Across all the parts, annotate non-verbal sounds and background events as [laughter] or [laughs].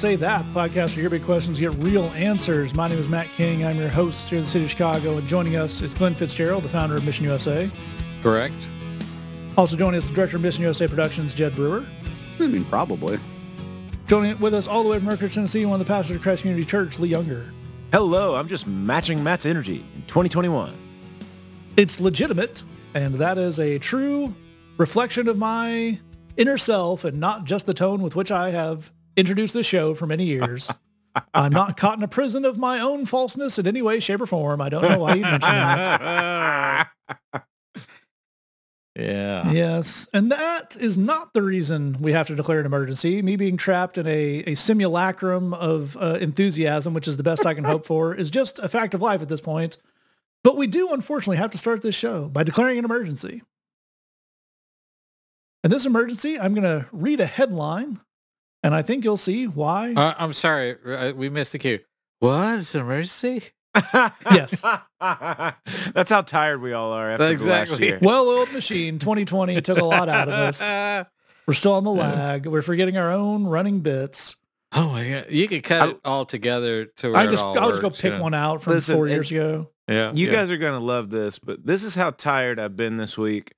Say That podcast where your big questions get real answers. My name is Matt King. I'm your host here in the city of Chicago, and joining us is Glenn Fitzgerald, the founder of Mission USA. Correct. Also joining us, the director of Mission USA Productions, Jed Brewer. I mean, probably. Joining with us all the way from Mercury, Tennessee, one of the pastors of Christ Community Church, Lee Younger. Hello, I'm just matching Matt's energy in 2021. It's legitimate, and that is a true reflection of my inner self and not just the tone with which I have introduced this show for many years. I'm not caught in a prison of my own falseness in any way, shape, or form. I don't know why you mentioned that. [laughs] Yeah. Yes, and that is not the reason we have to declare an emergency. Me being trapped in a, a simulacrum of uh, enthusiasm, which is the best I can hope for, is just a fact of life at this point. But we do unfortunately have to start this show by declaring an emergency. And this emergency, I'm going to read a headline, and I think you'll see why. Uh, I'm sorry. uh, We missed the cue. What? It's an emergency? Yes. [laughs] That's how tired we all are after the last Exactly. year. Well-oiled machine, 2020 took a lot out of us. [laughs] We're still on the lag. We're forgetting our own running bits. oh my God. You could cut I- it all together to where I it just all I'll just go pick you know? one out from Listen, four it- years ago. Yeah. You yeah. guys are going to love this, but this is how tired I've been this week.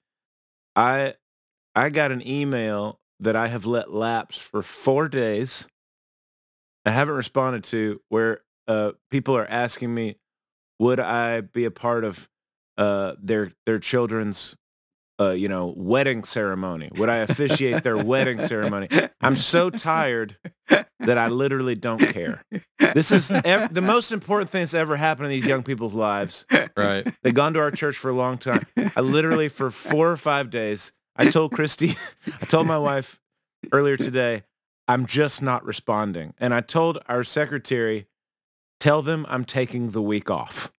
I I got an email that I have let lapse for 4 days. I haven't responded to where uh, people are asking me would I be a part of uh, their their children's uh, you know, wedding ceremony? Would I officiate their wedding ceremony? I'm so tired that I literally don't care. This is ev- the most important thing that's ever happened in these young people's lives. Right. They've gone to our church for a long time. I literally, for four or five days, I told Christy, [laughs] I told my wife earlier today, I'm just not responding. And I told our secretary, tell them I'm taking the week off.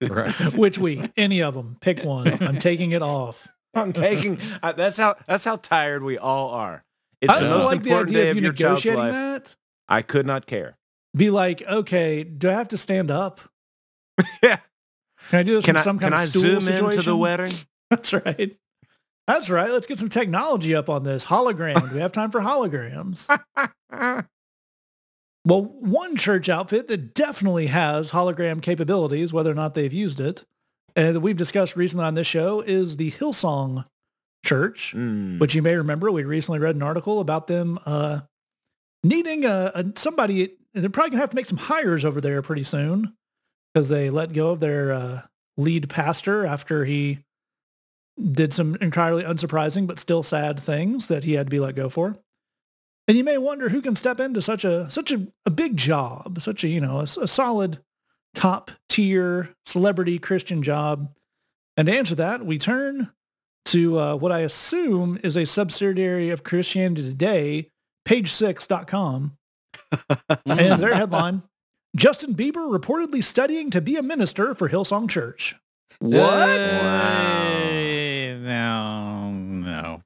Right. [laughs] Which week? Any of them? Pick one. I'm taking it off. [laughs] I'm taking, I, that's how, that's how tired we all are. It's I the most like the important idea day of of you your child's negotiating life. that. I could not care. Be like, okay, do I have to stand up? Yeah. Can I do this Can from I, some kind can of I stool zoom situation? into the wedding? That's right. That's right. Let's get some technology up on this. Hologram. Do we have time for holograms? [laughs] Well, one church outfit that definitely has hologram capabilities, whether or not they've used it, and we've discussed recently on this show is the Hillsong Church, Mm. which you may remember. We recently read an article about them uh, needing a, a somebody. They're probably gonna have to make some hires over there pretty soon because they let go of their uh, lead pastor after he did some entirely unsurprising but still sad things that he had to be let go for. And you may wonder who can step into such a such a, a big job, such a you know a, s- a solid top tier celebrity Christian job. And to answer that, we turn to uh, what I assume is a subsidiary of Christianity Today, page6.com. [laughs] and their headline, Justin Bieber reportedly studying to be a minister for Hillsong Church. What? No, no.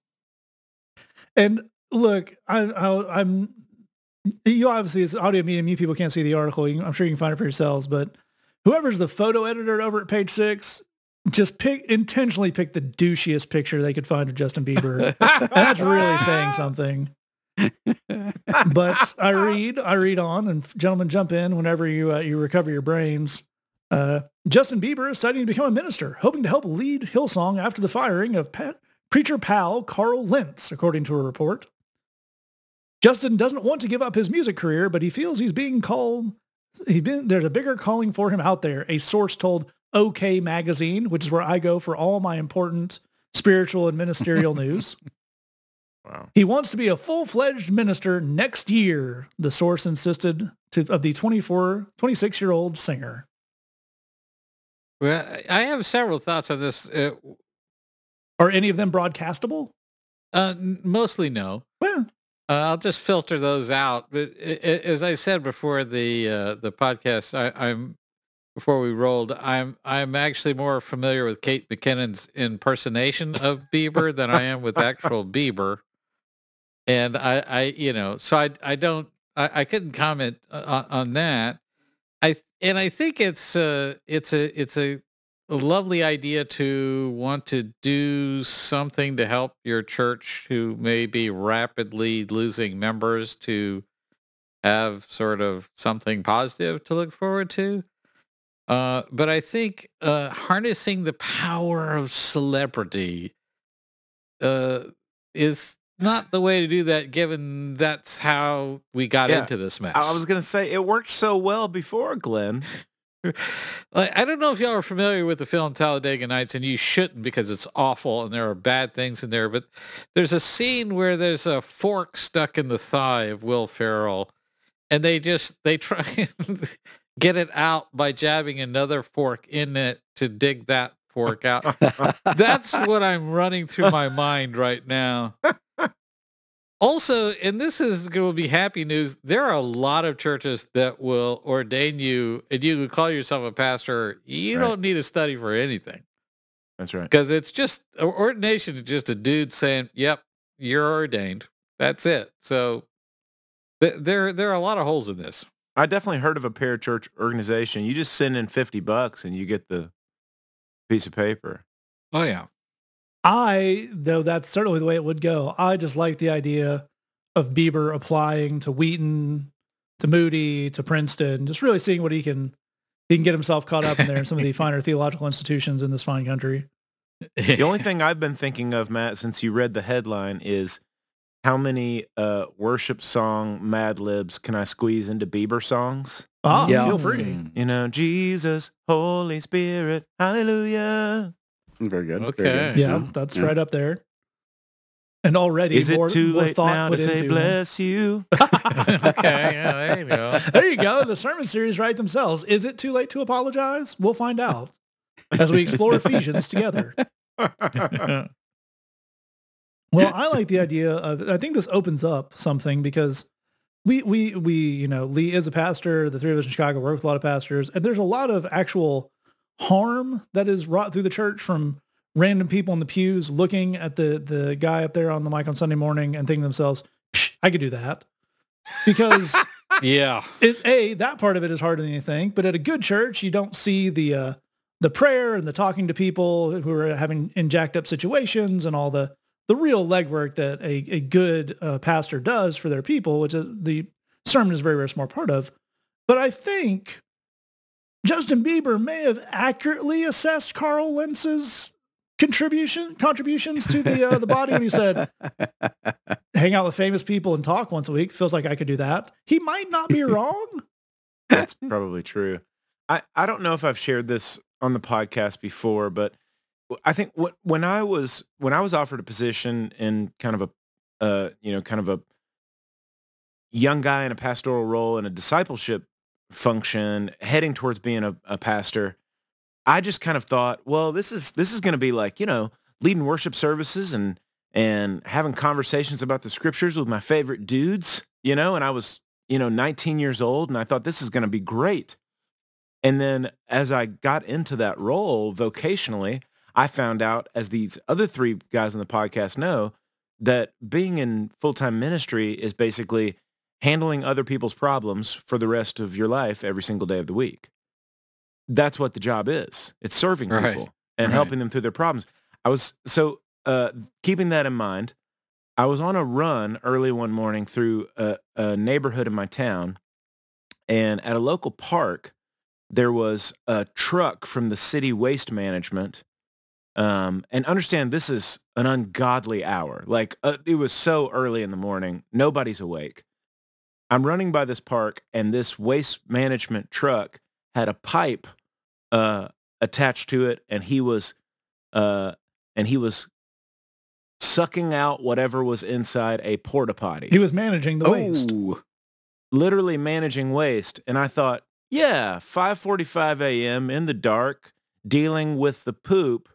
And look, I, I, I'm, you obviously, it's audio medium. You people can't see the article. You, I'm sure you can find it for yourselves, but whoever's the photo editor over at page six, just pick, intentionally pick the douchiest picture they could find of Justin Bieber. that's really saying something. but I [laughs] read, I read on, and gentlemen, jump in whenever you uh, you recover your brains. Uh, Justin Bieber is studying to become a minister, hoping to help lead Hillsong after the firing of pa- preacher pal Carl Lentz, according to a report. Justin doesn't want to give up his music career, but he feels he's being called. He been there's a bigger calling for him out there. A source told OK Magazine, which is where I go for all my important spiritual and ministerial [laughs] news. Wow. He wants to be a full-fledged minister next year, the source insisted to, of the 24, 26-year-old singer. Well, I have several thoughts on this. Uh, Are any of them broadcastable? uh, mostly no. Well, Uh, I'll just filter those out. But as I said before the uh, the podcast, I, I'm before we rolled, I'm I'm actually more familiar with Kate McKinnon's impersonation of Bieber than I am with actual [laughs] Bieber. And I, I you know, so I I don't I, I couldn't comment on, on that. And I think it's uh it's a it's a, a lovely idea to want to do something to help your church who may be rapidly losing members to have sort of something positive to look forward to. Uh, but I think uh, harnessing the power of celebrity uh, is not the way to do that, given that's how we got Yeah. into this mess. I was gonna say it worked so well before, Glenn. [laughs] I don't know if y'all are familiar with the film Talladega Nights, and you shouldn't because it's awful and there are bad things in there. But there's a scene where there's a fork stuck in the thigh of Will Ferrell, and they just they try [laughs] and get it out by jabbing another fork in it to dig that fork out. [laughs] That's what I'm running through my mind right now. Also, and this is going to be happy news, there are a lot of churches that will ordain you and you can call yourself a pastor. You Right. don't need to study for anything That's right. because it's just ordination is just a dude saying, "Yep, you're ordained." That's it. So th- there there are a lot of holes in this. I definitely heard of a parachurch organization. You just send in fifty bucks and you get the piece of paper. Oh yeah. I, though that's certainly the way it would go, I just like the idea of Bieber applying to Wheaton, to Moody, to Princeton, just really seeing what he can he can get himself caught up in there in some of the [laughs] finer theological institutions in this fine country. The only thing I've been thinking of, Matt, since you read the headline, is how many uh, worship song Mad Libs can I squeeze into Bieber songs? Ah, Yeah. feel free. Mm. You know, Jesus, Holy Spirit, Hallelujah. Very good. very Okay. good. Yeah, that's Yeah. right up there. And already Is it more, too more late thought now to say into bless you? [laughs] [laughs] okay, yeah, there you go. there you go. The sermon series write themselves. Is it too late to apologize? We'll find out as we explore Ephesians together. [laughs] Well, I like the idea of. I think this opens up something because we we we you know Lee is a pastor. The three of us in Chicago work with a lot of pastors, and there's a lot of actual harm that is wrought through the church from random people in the pews looking at the the guy up there on the mic on Sunday morning and thinking to themselves, "Psh, "I could do that," because [laughs] Yeah. it, a that part of it is harder than you think. But at a good church, you don't see the uh, the prayer and the talking to people who are having in jacked up situations and all the the real legwork that a, a good uh, pastor does for their people, which is, the sermon is a very very small part of. But I think Justin Bieber may have accurately assessed Carl Lentz's contribution contributions to the uh, the body when he said [laughs] hang out with famous people and talk once a week feels like I could do that. He might not be [laughs] wrong. That's probably true. I, I don't know if I've shared this on the podcast before, but I think what, when I was when I was offered a position in kind of a uh, you know kind of a young guy in a pastoral role in a discipleship function, heading towards being a, a pastor, I just kind of thought, well, this is this is going to be like you know leading worship services and and having conversations about the scriptures with my favorite dudes, you know, and I was you know 19 years old and I thought this is going to be great. And then as I got into that role vocationally, I found out, as these other three guys on the podcast know, that being in full-time ministry is basically handling other people's problems for the rest of your life every single day of the week. That's what the job is. It's serving Right. people and Right. helping them through their problems. I was so uh, keeping that in mind. I was on a run early one morning through a, a neighborhood in my town, and at a local park, there was a truck from the city waste management. Um, and understand this is an ungodly hour. Like uh, it was so early in the morning, nobody's awake. I'm running by this park, and this waste management truck had a pipe uh, attached to it, and he was uh, and he was sucking out whatever was inside a porta potty He was managing the waste. Oh, literally managing waste. And I thought, yeah, 5:45 a.m. in the dark, dealing with the poop.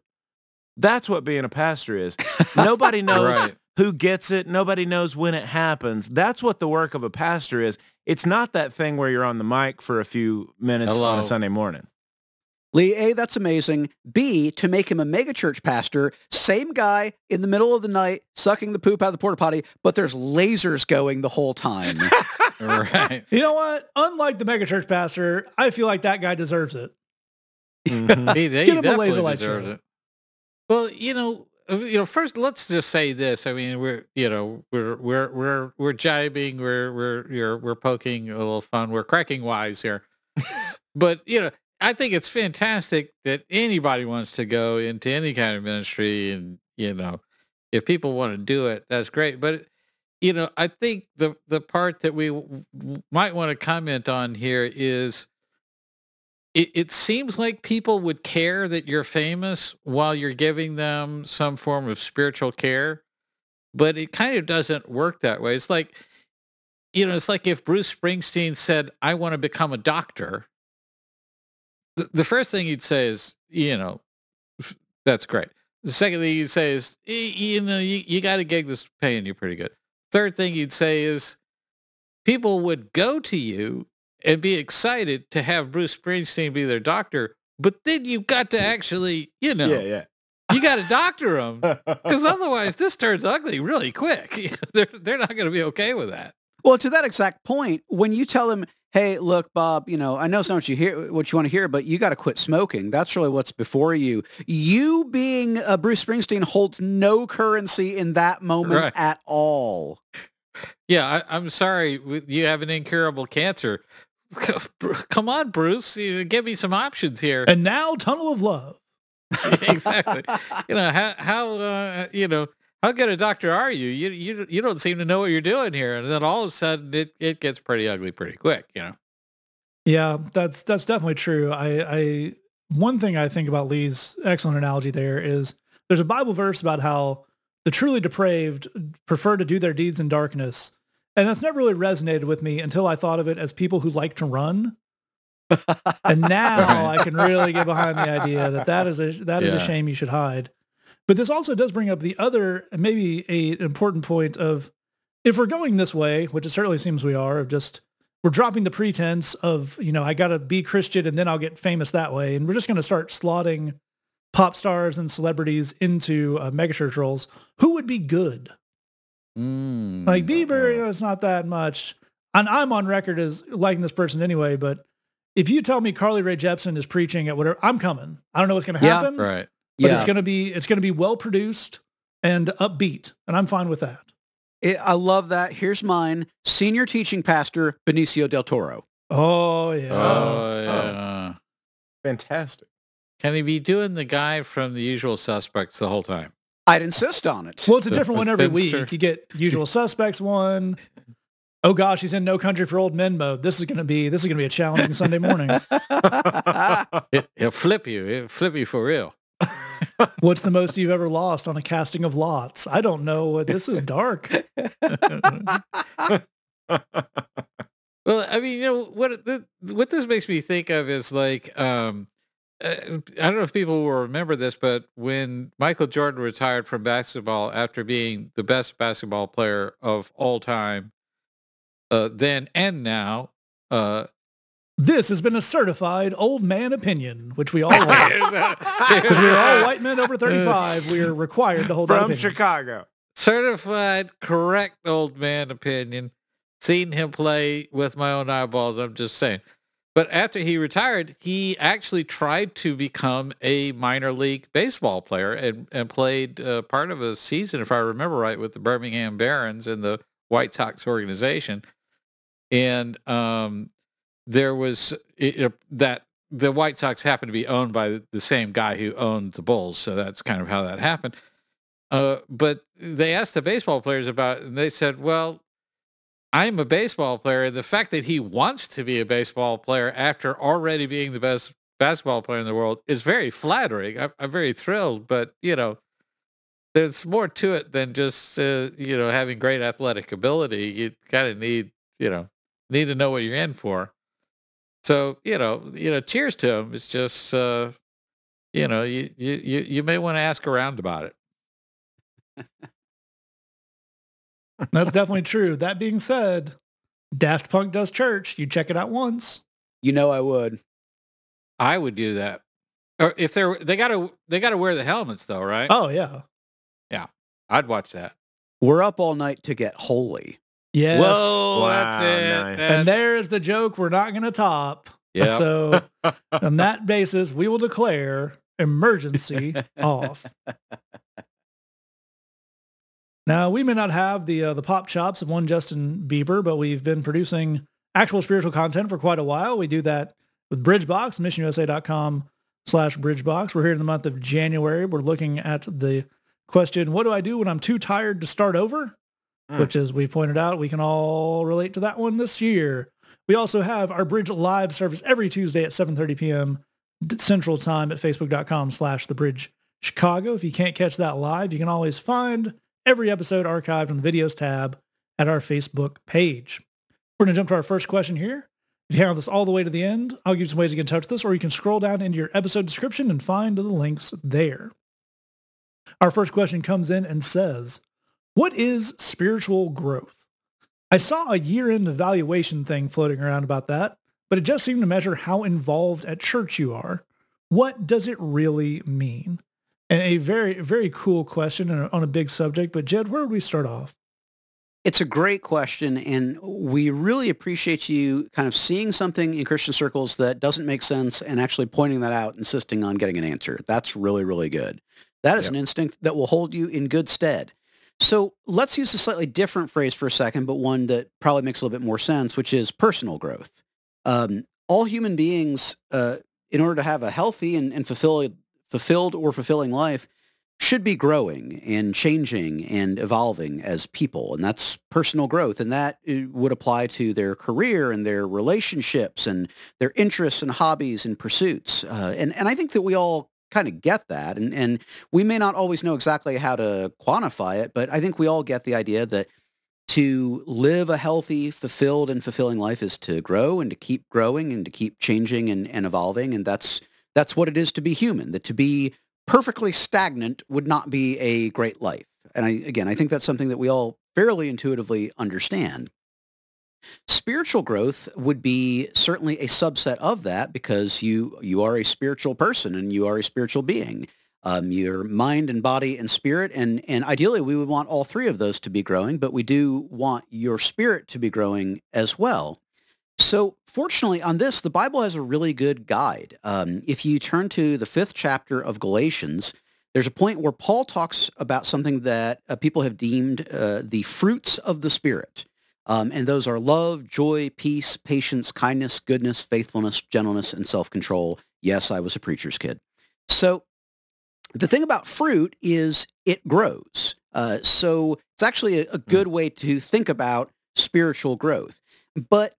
That's what being a pastor is. [laughs] Nobody knows Right. Who gets it. Nobody knows when it happens. That's what the work of a pastor is. It's not that thing where you're on the mic for a few minutes on a Sunday morning. Lee, A, that's amazing. B, to make him a megachurch pastor, same guy in the middle of the night sucking the poop out of the porta potty, but there's lasers going the whole time. [laughs] Right. You know what? Unlike the megachurch pastor, I feel like that guy deserves it. Mhm. [laughs] He, they Get him a definitely laser light deserves show. it. Well, you know, Uh, you know, first let's just say this. I mean, we're you know we're we're we're we're jibing, we're we're we're we're poking a little fun, we're cracking wise here. but you know, I think it's fantastic that anybody wants to go into any kind of ministry, and you know, if people want to do it, that's great. But you know, I think the the part that we might want to comment on here is it, it seems like people would care that you're famous while you're giving them some form of spiritual care, but it kind of doesn't work that way. It's like, you know, it's like if Bruce Springsteen said, I want to become a doctor. The, the first thing he'd say is, you know, that's great. The second thing he'd say is, you know, you, you got a gig that's paying you pretty good. Third thing he'd say is, people would go to you and be excited to have Bruce Springsteen be their doctor, but then you've got to actually, you know, Yeah, yeah. you got to doctor them because [laughs] otherwise this turns ugly really quick. [laughs] they're they're not going to be okay with that. Well, to that exact point, when you tell them, "Hey, look, Bob, you know, I know it's not what you hear, what you want to hear, but you got to quit smoking. That's really what's before you." You being uh, Bruce Springsteen holds no currency in that moment Right. at all. Yeah, I, I'm sorry, you have an incurable cancer. [laughs] Come on, Bruce, give me some options here. And now Tunnel of Love. [laughs] exactly. You know how how uh, you know how good a doctor are you? You you you don't seem to know what you're doing here, and then all of a sudden it, it gets pretty ugly pretty quick. You know. Yeah, that's that's definitely true. I, I one thing I think about Lee's excellent analogy there is there's a Bible verse about how the truly depraved prefer to do their deeds in darkness. And that's never really resonated with me until I thought of it as people who like to run. [laughs] And now I can really get behind the idea that that is a that is a shame you should hide. But this also does bring up the other maybe a important point of if we're going this way, which it certainly seems we are, of just we're dropping the pretense of you know I got to be Christian and then I'll get famous that way, and we're just going to start slotting pop stars and celebrities into uh, megachurch roles. Who would be good? Mm. Like Bieber, you know, it's not that much. And I'm on record as liking this person anyway, but if you tell me Carly Rae Jepsen is preaching at whatever, I'm coming. I don't know what's going to happen. Yeah. happen, right. but it's going to be it's going to be well produced and upbeat, and I'm fine with that. It- I love that. Here's mine. Senior teaching pastor Benicio del Toro. Oh yeah. Oh, yeah. Fantastic. Can he be doing the guy from The Usual Suspects the whole time? I'd insist on it. Well, it's a different the [laughs] one every Fenster. week. You get Usual Suspects one. Oh gosh, he's in No Country for Old Men mode. This is going to be this is going to be a challenging Sunday morning. [laughs] It, he'll flip you. He'll flip you for real. [laughs] What's the most you've ever lost on a casting of lots? I don't know. This is dark. Well, I mean, you know what? it- th- What this makes me think of is like, um, I don't know if people will remember this, but when Michael Jordan retired from basketball after being the best basketball player of all time, uh, then and now, uh, This has been a certified old man opinion, which we [laughs] all want. Because [laughs] we are all white men over [laughs] 35, we are required to hold From. Chicago. certified correct old man opinion. Seen him play with my own eyeballs. I'm just saying. But after he retired, he actually tried to become a minor league baseball player and, and played uh, part of a season, if I remember right, with the Birmingham Barons and the White Sox organization. And um, there was it, it- that the White Sox happened to be owned by the same guy who owned the Bulls. So that's kind of how that happened. Uh, but they asked the baseball players about and they said, well, I'm a baseball player. And the fact that he wants to be a baseball player after already being the best basketball player in the world is very flattering. I'm, I'm very thrilled, but you know, there's more to it than just, uh, you know, having great athletic ability. You kind of need, you know, need to know what you're in for. So, you know, you know, cheers to him. It's just, uh, you know, you, you, you may want to ask around about it. [laughs] That's definitely true. That being said, Daft Punk does church. You check it out once. You know I would. I would do that. Or if they're they gotta they gotta wear the helmets though, right? Oh yeah. Yeah. I'd watch that. We're up all night to get holy. Yes. Whoa, Wow, that's it. nice. That's- And there's the joke we're not going to top. yeah. So [laughs] on that basis, we will declare emergency [laughs] off. Now, we may not have the uh, the pop chops of one Justin Bieber, but we've been producing actual spiritual content for quite a while. We do that with Bridgebox, missionusa.com slash Bridgebox. We're here in the month of January. We're looking at the question, what do I do when I'm too tired to start over? Mm. Which, as we pointed out, we can all relate to that one this year. We also have our Bridge live service every Tuesday at 7.30 p.m. Central Time at facebook.com slash The Bridge Chicago. If you can't catch that live, you can always find every episode archived on the videos tab at our Facebook page. We're going to jump to our first question here. If you have this all the way to the end, I'll give you some ways to get in touch with us, or you can scroll down into your episode description and find the links there. Our first question comes in and says, what is spiritual growth? I saw a year-end evaluation thing floating around about that, but it just seemed to measure how involved at church you are. What does it really mean? And a very, very cool question on a big subject. But Jed, where would we start off? It's a great question, and we really appreciate you kind of seeing something in Christian circles that doesn't make sense and actually pointing that out, insisting on getting an answer. That's really, really good. That is Yep. an instinct that will hold you in good stead. So let's use a slightly different phrase for a second, but one that probably makes a little bit more sense, which is personal growth. Um, all human beings, uh, in order to have a healthy and, and fulfilled, fulfilled or fulfilling life, should be growing and changing and evolving as people. And that's personal growth. And that uh, would apply to their career and their relationships and their interests and hobbies and pursuits. Uh, and, and I think that we all kind of get that. And, and we may not always know exactly how to quantify it, but I think we all get the idea that to live a healthy, fulfilled, and fulfilling life is to grow and to keep growing and to keep changing and, and evolving. And that's that's what it is to be human. That to be perfectly stagnant would not be a great life. And I, again, I think that's something that we all fairly intuitively understand. Spiritual growth would be certainly a subset of that because you you are a spiritual person and you are a spiritual being. Um, your mind and body and spirit, and and ideally we would want all three of those to be growing, but we do want your spirit to be growing as well. So fortunately on this, the Bible has a really good guide. Um, if you turn to the fifth chapter of Galatians, there's a point where Paul talks about something that uh, people have deemed uh, the fruits of the Spirit. Um, and those are love, joy, peace, patience, kindness, goodness, faithfulness, gentleness, and self-control. Yes, I was a preacher's kid. So the thing about fruit is it grows. Uh, so it's actually a, a good way to think about spiritual growth. But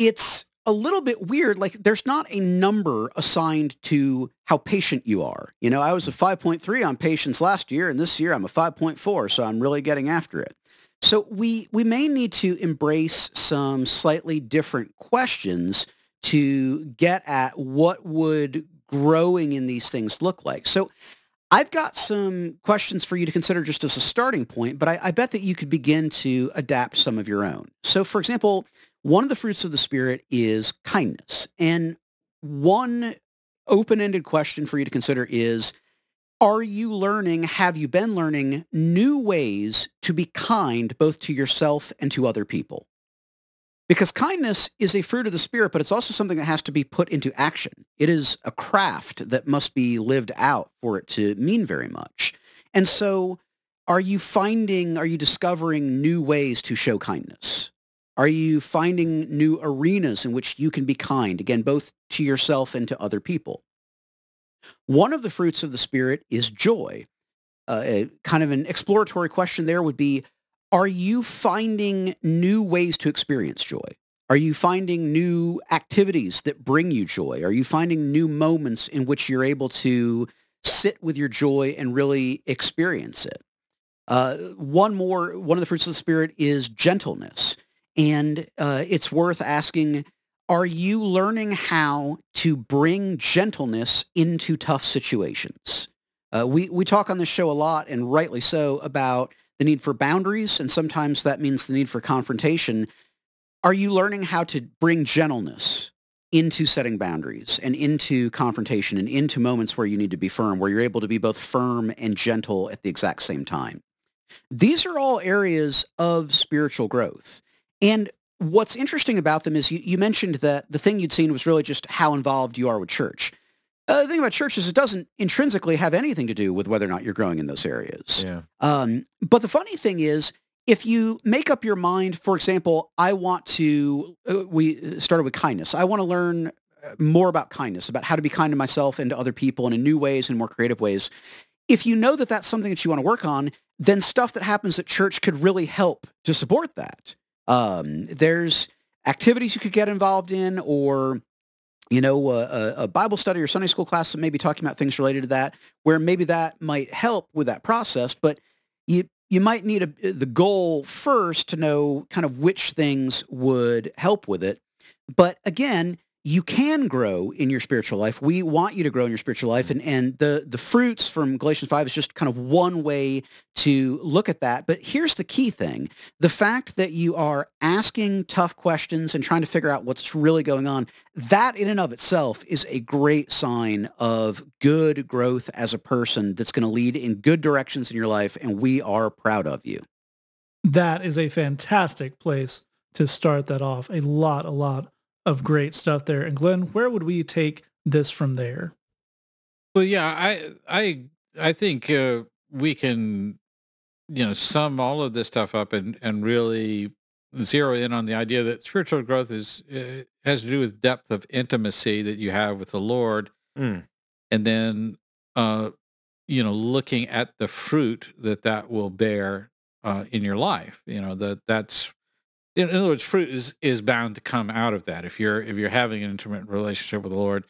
it's a little bit weird. Like there's not a number assigned to how patient you are. You know, I was a 5.3 on patience last year, and this year I'm a 5.4, so I'm really getting after it. So we we may need to embrace some slightly different questions to get at what would growing in these things look like. So I've got some questions for you to consider just as a starting point, but I, I bet that you could begin to adapt some of your own. So for example, one of the fruits of the Spirit is kindness. And one open-ended question for you to consider is, are you learning, have you been learning new ways to be kind both to yourself and to other people? Because kindness is a fruit of the Spirit, but it's also something that has to be put into action. It is a craft that must be lived out for it to mean very much. And so are you finding, are you discovering new ways to show kindness? Are you finding new arenas in which you can be kind, again, both to yourself and to other people? One of the fruits of the Spirit is joy. Uh, a, kind of an exploratory question there would be, are you finding new ways to experience joy? Are you finding new activities that bring you joy? Are you finding new moments in which you're able to sit with your joy and really experience it? Uh, one more, one of the fruits of the Spirit is gentleness. And uh, it's worth asking, are you learning how to bring gentleness into tough situations? Uh, we, we talk on this show a lot, and rightly so, about the need for boundaries, and sometimes that means the need for confrontation. Are you learning how to bring gentleness into setting boundaries and into confrontation and into moments where you need to be firm, where you're able to be both firm and gentle at the exact same time? These are all areas of spiritual growth. And what's interesting about them is you, you mentioned that the thing you'd seen was really just how involved you are with church. Uh, the thing about church is it doesn't intrinsically have anything to do with whether or not you're growing in those areas. Yeah. Um, but the funny thing is, if you make up your mind, for example, I want to, uh, we started with kindness. I want to learn uh, more about kindness, about how to be kind to myself and to other people and in new ways and more creative ways. If you know that that's something that you want to work on, then stuff that happens at church could really help to support that. Um, there's activities you could get involved in or you know, a, a, Bible study or Sunday school class that may be talking about things related to that, where maybe that might help with that process. But you you might need a, the goal first to know kind of which things would help with it. But again, you can grow in your spiritual life. We want you to grow in your spiritual life. And, and the, the fruits from Galatians 5 is just kind of one way to look at that. But here's the key thing. The fact that you are asking tough questions and trying to figure out what's really going on, that in and of itself is a great sign of good growth as a person that's going to lead in good directions in your life. And we are proud of you. That is a fantastic place to start that off. A lot, a lot of great stuff there. And Glenn, where would we take this from there? Well, yeah, I I I think uh, we can, you know, sum all of this stuff up and and really zero in on the idea that spiritual growth is uh, has to do with depth of intimacy that you have with the Lord, Mm. and then uh, you know looking at the fruit that that will bear uh, in your life. You know that that's in other words, fruit is is bound to come out of that. If you're if you're having an intimate relationship with the Lord,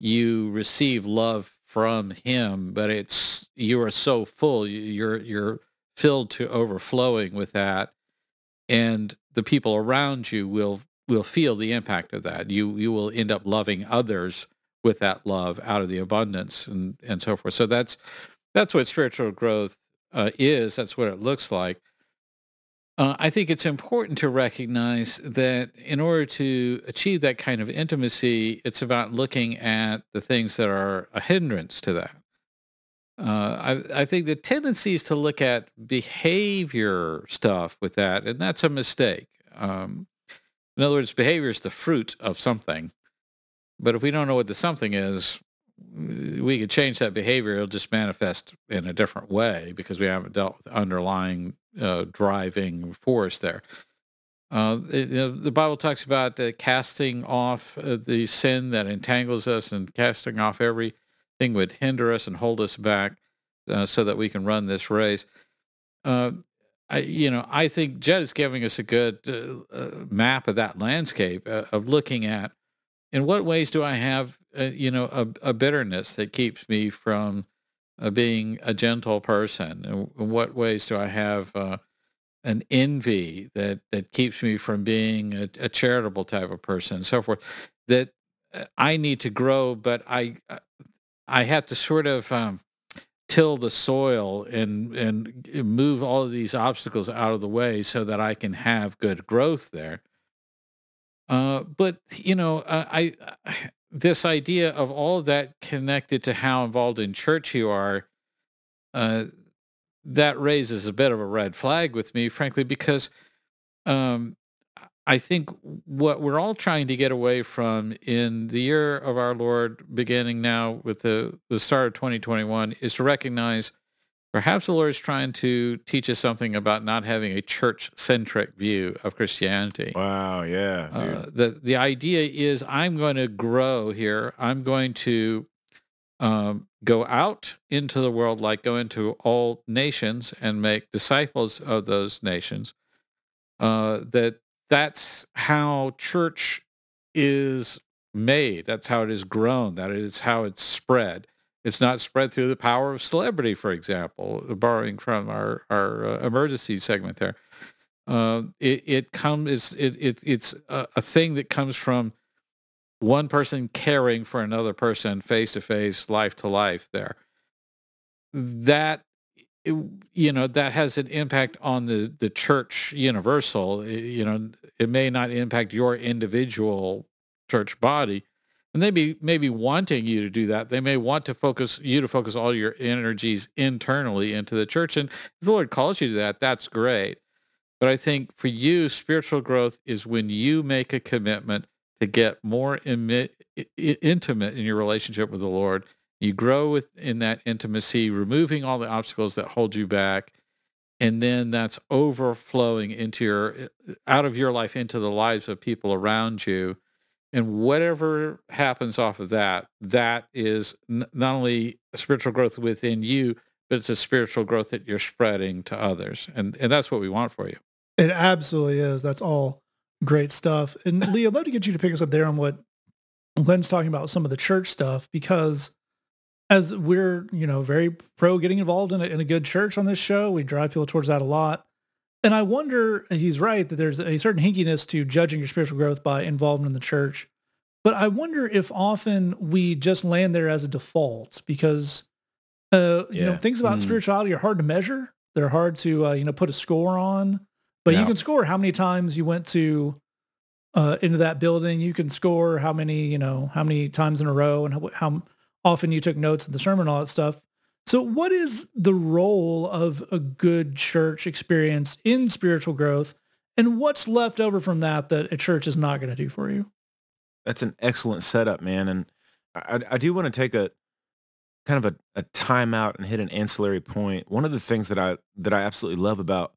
you receive love from Him, but it's you are so full, you- you're you're filled to overflowing with that, and the people around you will will feel the impact of that. You you will end up loving others with that love out of the abundance and and so forth. So that's that's what spiritual growth uh, is. That's what it looks like. Uh, I think it's important to recognize that in order to achieve that kind of intimacy, it's about looking at the things that are a hindrance to that. Uh, I, I think the tendency is to look at behavior stuff with that, and that's a mistake. Um, in other words, behavior is the fruit of something. But if we don't know what the something is, we could change that behavior. It'll just manifest in a different way because we haven't dealt with underlying uh, driving force there. Uh, it- you know, the Bible talks about casting off uh, the sin that entangles us and casting off everything would hinder us and hold us back uh, so that we can run this race. I, you know, I think Jed is giving us a good map of that landscape of looking at in what ways do I have, you know, a, a bitterness that keeps me from uh, being a gentle person? In what ways do I have uh, an envy that that keeps me from being a, a charitable type of person, and so forth? That uh, I need to grow, but I uh, I have to sort of um, till the soil and and move all of these obstacles out of the way so that I can have good growth there. Uh, but you know, I this idea of all of that connected to how involved in church you are, uh, that raises a bit of a red flag with me, frankly, because um, I think what we're all trying to get away from in the year of our Lord, beginning now with the the start of 2021, is to recognize perhaps the Lord is trying to teach us something about not having a church-centric view of Christianity. Wow. Yeah. Uh, the the idea is I'm going to grow here. I'm going to um, go out into the world, like go into all nations and make disciples of those nations. Uh, that that's how church is made. That's how it is grown. That is how it's spread. It's not spread through the power of celebrity, for example, borrowing from our our uh, emergency segment there. Uh, it it comes it, it it's a, a thing that comes from one person caring for another person face to face, life to life. There, that you know that has an impact on the the church universal. You know, it may not impact your individual church body, and they be maybe wanting you to do that. They may want to focus you to focus all your energies internally into the church, and if the Lord calls you to that, that's great. But I think for you, spiritual growth is when you make a commitment to get more imi- intimate in your relationship with the Lord. You grow with in that intimacy, removing all the obstacles that hold you back, and then that's overflowing into your out of your life into the lives of people around you. And whatever happens off of that, that is n- not only spiritual growth within you, but it's a spiritual growth that you're spreading to others. And and that's what we want for you. It absolutely is. That's all great stuff. And Lee, I'd love to get you to pick us up there on what Glenn's talking about some of the church stuff because as we're, you know, very pro getting involved in a, in a good church on this show, we drive people towards that a lot. And I wonder, he's right that there's a certain hinkiness to judging your spiritual growth by involvement in the church. But I wonder if often we just land there as a default because, uh, you know, things about Mm. spirituality are hard to measure. They're hard to, uh, you know, put a score on. But you can score how many times you went to uh, into that building. You can score how many, you know, how many times in a row and how, how often you took notes of the sermon, and all that stuff. So what is the role of a good church experience in spiritual growth? And what's left over from that that a church is not going to do for you? That's an excellent setup, man. And I, I do want to take a kind of a, a time out and hit an ancillary point. One of the things that I that I absolutely love about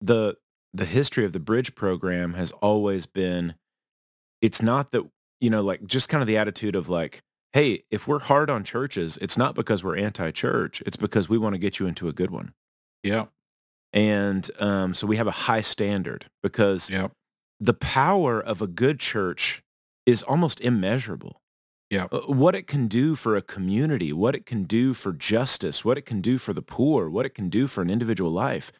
the the history of the bridge program has always been it's not that you know like just kind of the attitude of like hey if we're hard on churches it's not because we're anti-church it's because we want to get you into a good one Yeah. and um, so we have a high standard because Yeah. the power of a good church is almost immeasurable. Yeah. Uh, What it can do for a community, what it can do for justice, what it can do for the poor, what it can do for an individual life.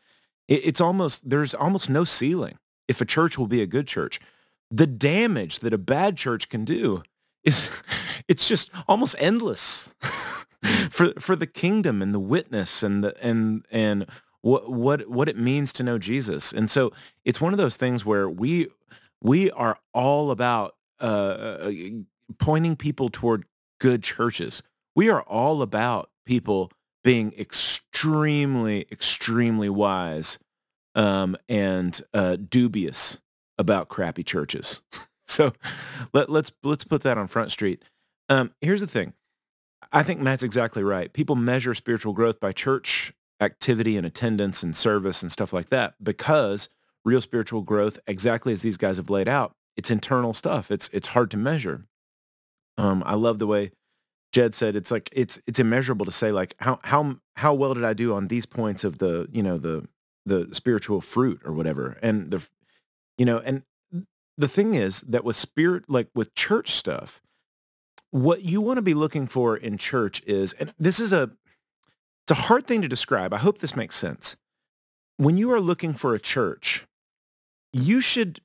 It, it's almost, there's almost no ceiling if a church will be a good church. The damage that a bad church can do is, [laughs] it's just almost endless [laughs] for, for the kingdom and the witness and the, and, and what, what, what it means to know Jesus. And so it's one of those things where we, we are all about uh, pointing people toward good churches. We are all about people being extremely, extremely wise um, and uh, dubious about crappy churches. [laughs] so let, let's let's put that on Front Street. Um, here's the thing. I think Matt's exactly right. People measure spiritual growth by church activity and attendance and service and stuff like that because real spiritual growth, exactly as these guys have laid out, it's internal stuff. It's it's hard to measure. Um, I love the way Jed said it's like it's it's immeasurable to say like how how how well did I do on these points of the you know the the spiritual fruit or whatever and the you know and the thing is that with spirit like with church stuff what you want to be looking for in church is and this is a it's a hard thing to describe i hope this makes sense. When you are looking for a church you should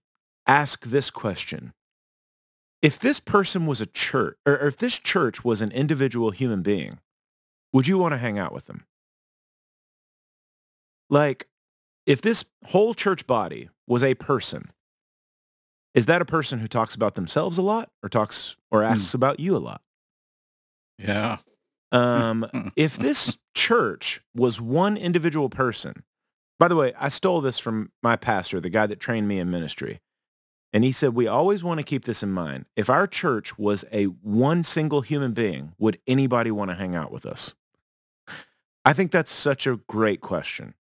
ask this question. If this person was a church or if this church was an individual human being would you want to hang out with them? Like if this whole church body was a person is that a person who talks about themselves a lot or talks or asks about you a lot Yeah. um, if this church was one individual person, by the way, I stole this from my pastor, the guy that trained me in ministry. And he said, we always want to keep this in mind. If our church was a one single human being, would anybody want to hang out with us? I think that's such a great question.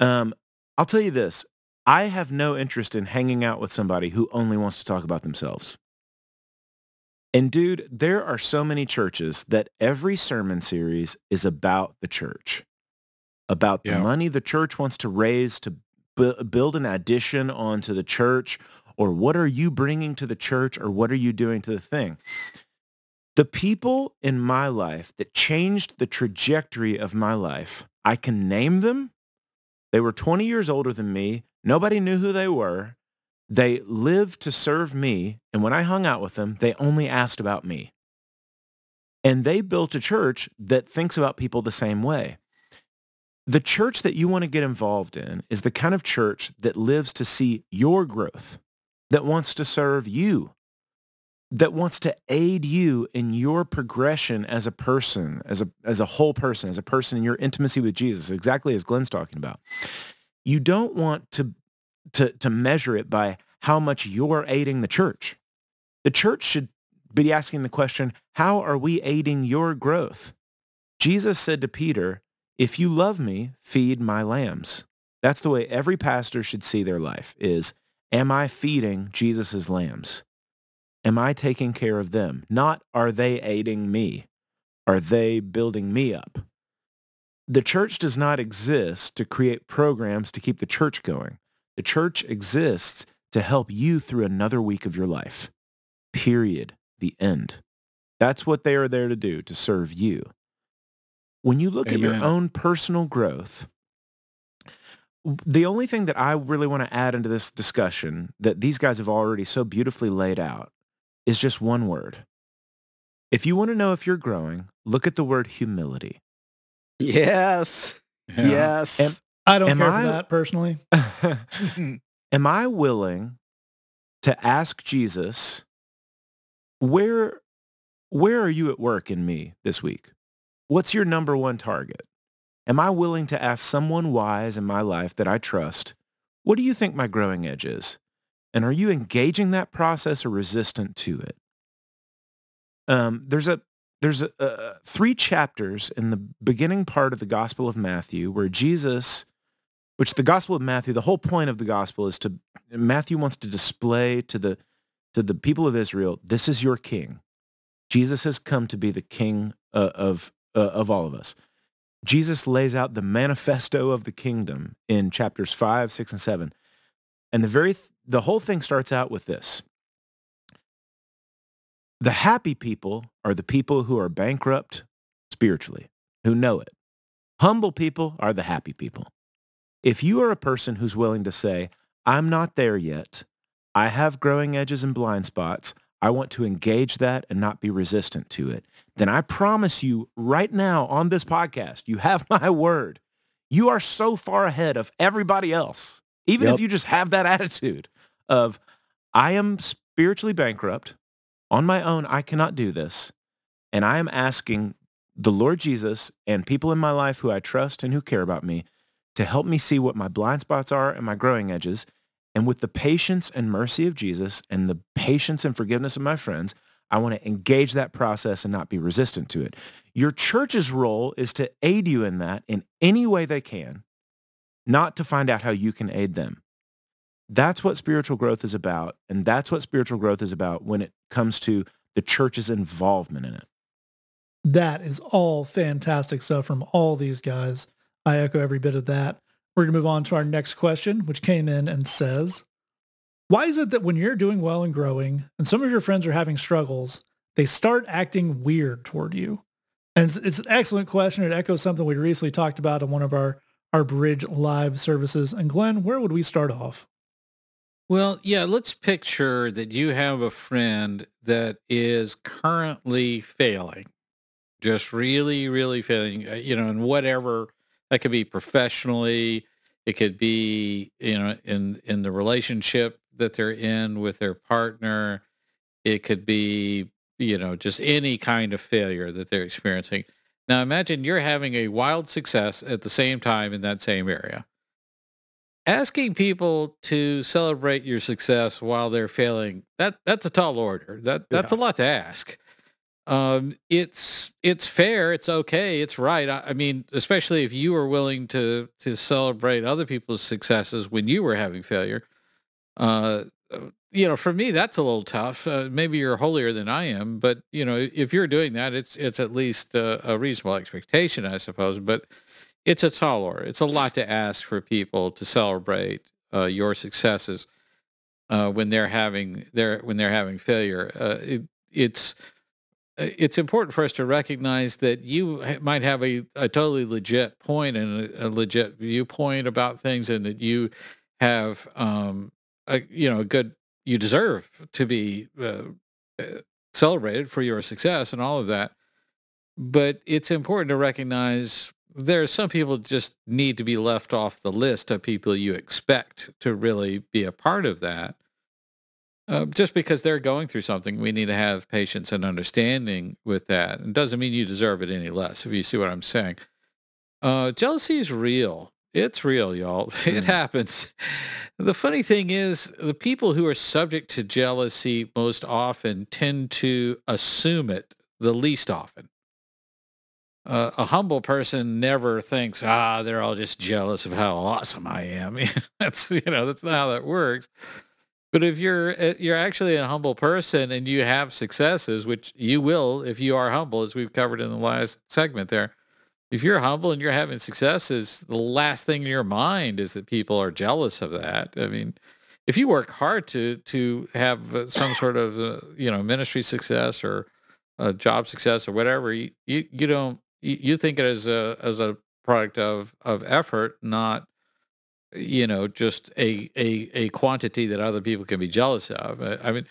Um, I'll tell you this. I have no interest in hanging out with somebody who only wants to talk about themselves. And dude, there are so many churches that every sermon series is about the church, about the Yeah. money the church wants to raise to bu- build an addition onto the church, or what are you bringing to the church, or what are you doing to the thing. The people in my life that changed the trajectory of my life, I can name them. They were 20 years older than me. Nobody knew who they were. They lived to serve me, and when I hung out with them, they only asked about me. And they built a church that thinks about people the same way. The church that you want to get involved in is the kind of church that lives to see your growth, that wants to serve you, that wants to aid you in your progression as a person, as a, as a whole person, as a person in your intimacy with Jesus, exactly as Glenn's talking about. You don't want to to to measure it by how much you're aiding the church. The church should be asking the question, how are we aiding your growth? Jesus said to Peter, if you love me, feed my lambs. That's the way every pastor should see their life is, am I feeding Jesus' lambs? Am I taking care of them? Not are they aiding me? Are they building me up? The church does not exist to create programs to keep the church going. The church exists to help you through another week of your life. Period. The end. That's what they are there to do, to serve you. When you look at your own personal growth, the only thing that I really want to add into this discussion that these guys have already so beautifully laid out is just one word. If you want to know if you're growing, look at the word humility. Yes. Yeah. Yes. And- I don't Am care I- for that personally. [laughs] Am I willing to ask Jesus, where, where are you at work in me this week? What's your number one target? Am I willing to ask someone wise in my life that I trust, what do you think my growing edge is? And are you engaging that process or resistant to it? Um, there's a there's three chapters in the beginning part of the Gospel of Matthew where Jesus which the gospel of matthew the whole point of the gospel is to matthew wants to display to the to the people of israel this is your king. Jesus has come to be the king uh, of uh, of all of us. Jesus lays out the manifesto of the kingdom in chapters 5 6 and 7 and the very th- the whole thing starts out with this the happy people are the people who are bankrupt spiritually who know it humble people are the happy people if you are a person who's willing to say, I'm not there yet, I have growing edges and blind spots, I want to engage that and not be resistant to it, then I promise you right now on this podcast, you have [laughs] my word. You are so far ahead of everybody else. Even Yep. if you just have that [laughs] attitude of, I am spiritually bankrupt. On my own, I cannot do this. And I am asking the Lord Jesus and people in my life who I trust and who care about me to help me see what my blind spots are and my growing edges. And with the patience and mercy of Jesus and the patience and forgiveness of my friends, I want to engage that process and not be resistant to it. Your church's role is to aid you in that in any way they can, not to find out how you can aid them. That's what spiritual growth is about. And that's what spiritual growth is about when it comes to the church's involvement in it. That is all fantastic stuff from all these guys. I echo every bit of that. We're going to move on to our next question, which came in and says, why is it that when you're doing well and growing and some of your friends are having struggles, they start acting weird toward you? And it's, it's an excellent question. It echoes something we recently talked about in one of our, our Bridge live services. And Glenn, where would we start off? Well, yeah, let's picture that you have a friend that is currently failing, just really, really failing, uh, you know, in whatever that could be professionally, it could be, you know, in in the relationship that they're in with their partner, it could be, you know, just any kind of failure that they're experiencing. Now imagine you're having a wild success at the same time in that same area asking people to celebrate your success while they're failing that that's a tall order. That that's a lot to ask. Um it's it's fair it's okay it's right. I, I mean especially if you were willing to to celebrate other people's successes when you were having failure uh you know for me that's a little tough. Uh, maybe you're holier than i am but you know if you're doing that it's it's at least a, a reasonable expectation i suppose. But it's a tall order. It's a lot to ask for people to celebrate uh, your successes uh, when they're having their when they're having failure. Uh, it, it's it's important for us to recognize that you might have a, a totally legit point and a, a legit viewpoint about things, and that you have um, a, you know a good you deserve to be uh, uh, celebrated for your success and all of that. But it's important to recognize there are some people just need to be left off the list of people you expect to really be a part of that. Uh, just because they're going through something, we need to have patience and understanding with that. It doesn't mean you deserve it any less, if you see what I'm saying. Uh, jealousy is real. It's real, y'all. [laughs] It Mm. happens. The funny thing is, the people who are subject to jealousy most often tend to assume it the least often. Uh, a humble person never thinks, ah, they're all just jealous of how awesome I am. [laughs] that's you know that's not how that works. But if you're uh, you're actually a humble person and you have successes, which you will if you are humble, as we've covered in the last segment there, if you're humble and you're having successes, the last thing in your mind is that people are jealous of that. I mean, if you work hard to to have uh, some sort of uh, you know ministry success or a job success or whatever, you you, you don't you, think it as a as a product of of effort, not you know just a a a quantity that other people can be jealous of. I mean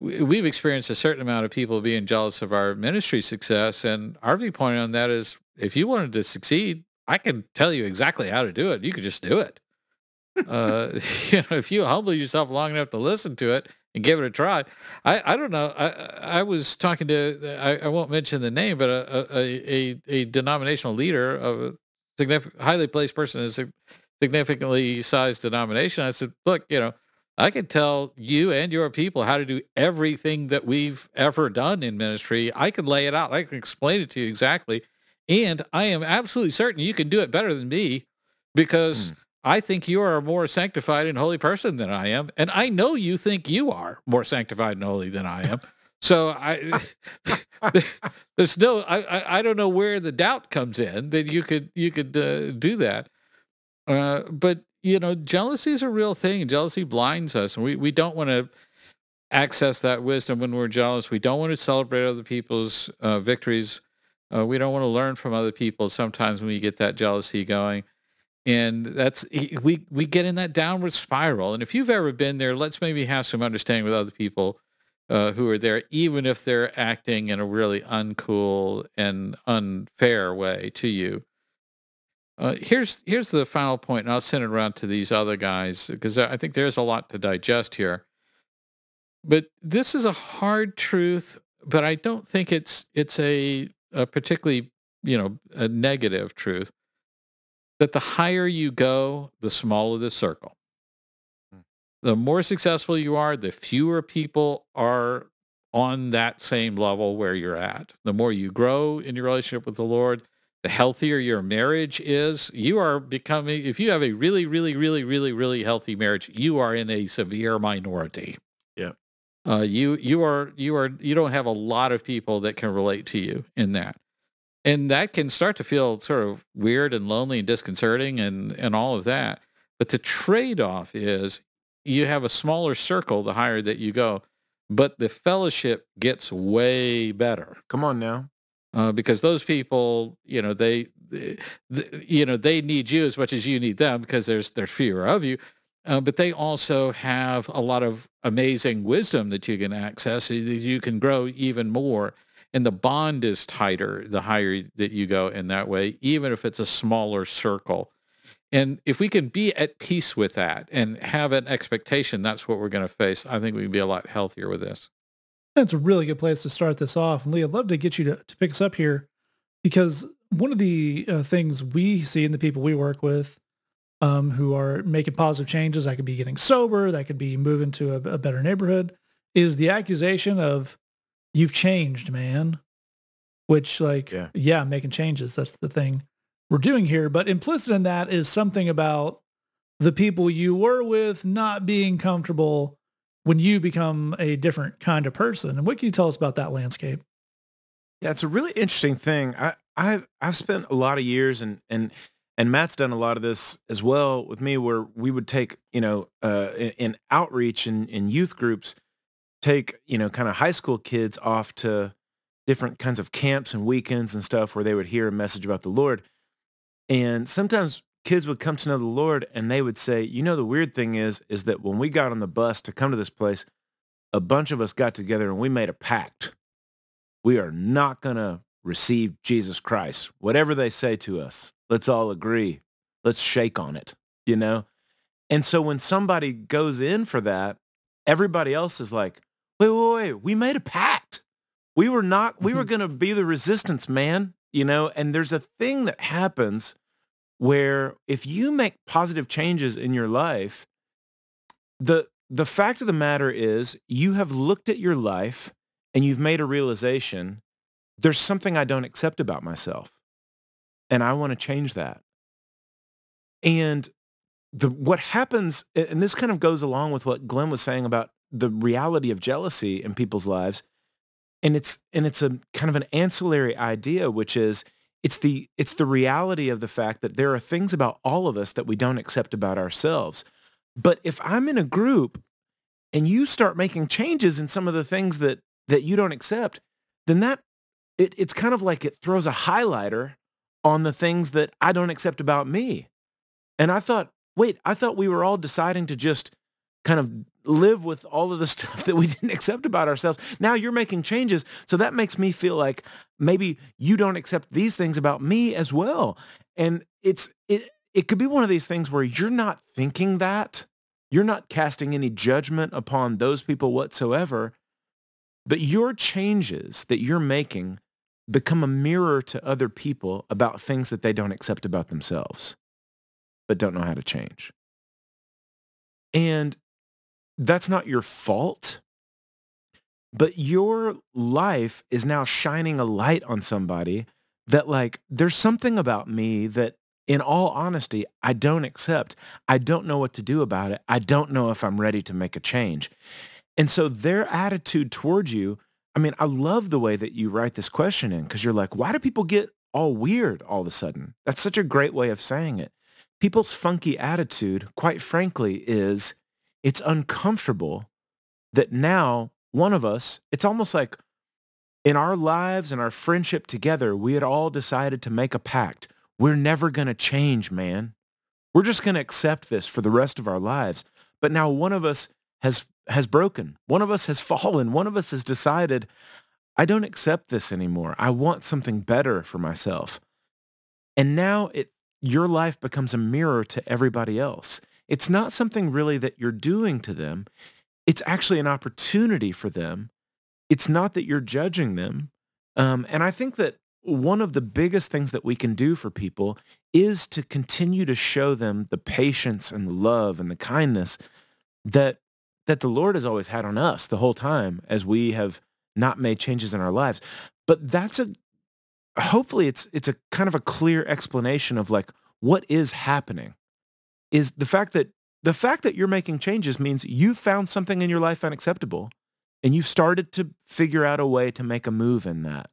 we've experienced a certain amount of people being jealous of our ministry success and our viewpoint on that is if you wanted to succeed, I can tell you exactly how to do it. You could just do it. uh, [laughs] you know, if you humble yourself long enough to listen to it and give it a try. I, I don't know. I, I was talking to, I, I won't mention the name, but a, a, a, a denominational leader of a highly placed person in a significantly sized denomination. I said, look, you know, I can tell you and your people how to do everything that we've ever done in ministry. I can lay it out. I can explain it to you exactly. And I am absolutely certain you can do it better than me because mm. I think you are a more sanctified and holy person than I am. And I know you think you are more sanctified and holy than I am. So I, [laughs] there's no, I, I don't know where the doubt comes in that you could, you could uh, do that. Uh, but you know, jealousy is a real thing. Jealousy blinds us and we, we don't want to access that wisdom when we're jealous. We don't want to celebrate other people's uh, victories uh, we don't want to learn from other people sometimes when we get that jealousy going. And that's we we get in that downward spiral. And if you've ever been there, let's maybe have some understanding with other people uh, who are there, even if they're acting in a really uncool and unfair way to you. Uh, here's here's the final point, and I'll send it around to these other guys because I think there's a lot to digest here. But this is a hard truth, but I don't think it's it's a a particularly, you know, a negative truth that the higher you go, the smaller the circle. Hmm. The more successful you are, the fewer people are on that same level where you're at. The more you grow in your relationship with the Lord, the healthier your marriage is. You are becoming, if you have a really, really, really, really, really healthy marriage, you are in a severe minority. Yeah uh, you you are you are you don't have a lot of people that can relate to you in that and that can start to feel sort of weird and lonely and disconcerting and and all of that but the trade-off is you have a smaller circle the higher that you go but the fellowship gets way better come on now uh, because those people you know they, they, you know they need you as much as you need them because there's there's fewer of you uh, but they also have a lot of amazing wisdom that you can access. You can grow even more. And the bond is tighter the higher that you go in that way, even if it's a smaller circle. And if we can be at peace with that and have an expectation, that's what we're going to face. I think we can be a lot healthier with this. That's a really good place to start this off. And Lee, I'd love to get you to, to pick us up here because one of the uh, things we see in the people we work with um, who are making positive changes. That could be getting sober. That could be moving to a, a better neighborhood. Is the accusation of you've changed, man? Which, like, yeah. yeah, making changes. That's the thing we're doing here. But implicit in that is something about the people you were with not being comfortable when you become a different kind of person. And what can you tell us about that landscape? Yeah, it's a really interesting thing. I, I've I've spent a lot of years and and and Matt's done a lot of this as well with me, where we would take, you know, uh, in, in outreach and in youth groups, take, you know, kind of high school kids off to different kinds of camps and weekends and stuff where they would hear a message about the Lord. And sometimes kids would come to know the Lord and they would say, you know, the weird thing is, is that when we got on the bus to come to this place, a bunch of us got together and we made a pact. We are not going to receive Jesus Christ, whatever they say to us Let's all agree. Let's shake on it, you know? And so when somebody goes in for that, everybody else is like, wait, wait, wait, we made a pact. We were not, we were mm-hmm. going to be the resistance, man, you know? And there's a thing that happens where if you make positive changes in your life, the the fact of the matter is you have looked at your life and you've made a realization there's something I don't accept about myself and I want to change that. And the what happens and this kind of goes along with what Glenn was saying about the reality of jealousy in people's lives and it's and it's a kind of an ancillary idea which is it's the it's the reality of the fact that there are things about all of us that we don't accept about ourselves. But if i'm in a group and you start making changes in some of the things that that you don't accept then that it, it's kind of like it throws a highlighter on the things that i don't accept about me. And i thought wait i thought we were all deciding to just kind of live with all of the [laughs] stuff that we didn't accept about ourselves. Now you're making changes. So that makes me feel like maybe you don't accept these things about me as well. And it's it it could be one of these things where you're not thinking that. You're not casting any judgment upon those people whatsoever. But your changes that you're making become a mirror to other people about things that they don't accept about themselves, but don't know how to change. And that's not your fault. But your life is now shining a light on somebody that like, there's something about me that in all honesty, I don't accept. I don't know what to do about it. I don't know if I'm ready to make a change. And so their attitude towards you, I mean, I love the way that you write this question in because you're like, why do people get all weird all of a sudden? That's such a great way of saying it. People's funky attitude, quite frankly, is it's uncomfortable that now one of us, it's almost like in our lives and our friendship together, we had all decided to make a pact. We're never going to change, man. We're just going to accept this for the rest of our lives. But now one of us has has broken. One of us has [laughs] fallen. One of us has decided, I don't accept this anymore. I want something better for myself. And now it your life becomes a mirror to everybody else. It's not something really that you're doing to them. It's actually an opportunity for them. It's not that you're judging them. Um, and I think that one of the biggest things that we can do for people is to continue to show them the patience and the love and the kindness that that the Lord has always had on us the whole time as we have not made changes in our lives. But that's a hopefully it's it's a kind of a clear explanation of like what is happening is the fact that the fact that you're making changes means you've found something in your life unacceptable and you've started to figure out a way to make a move in that.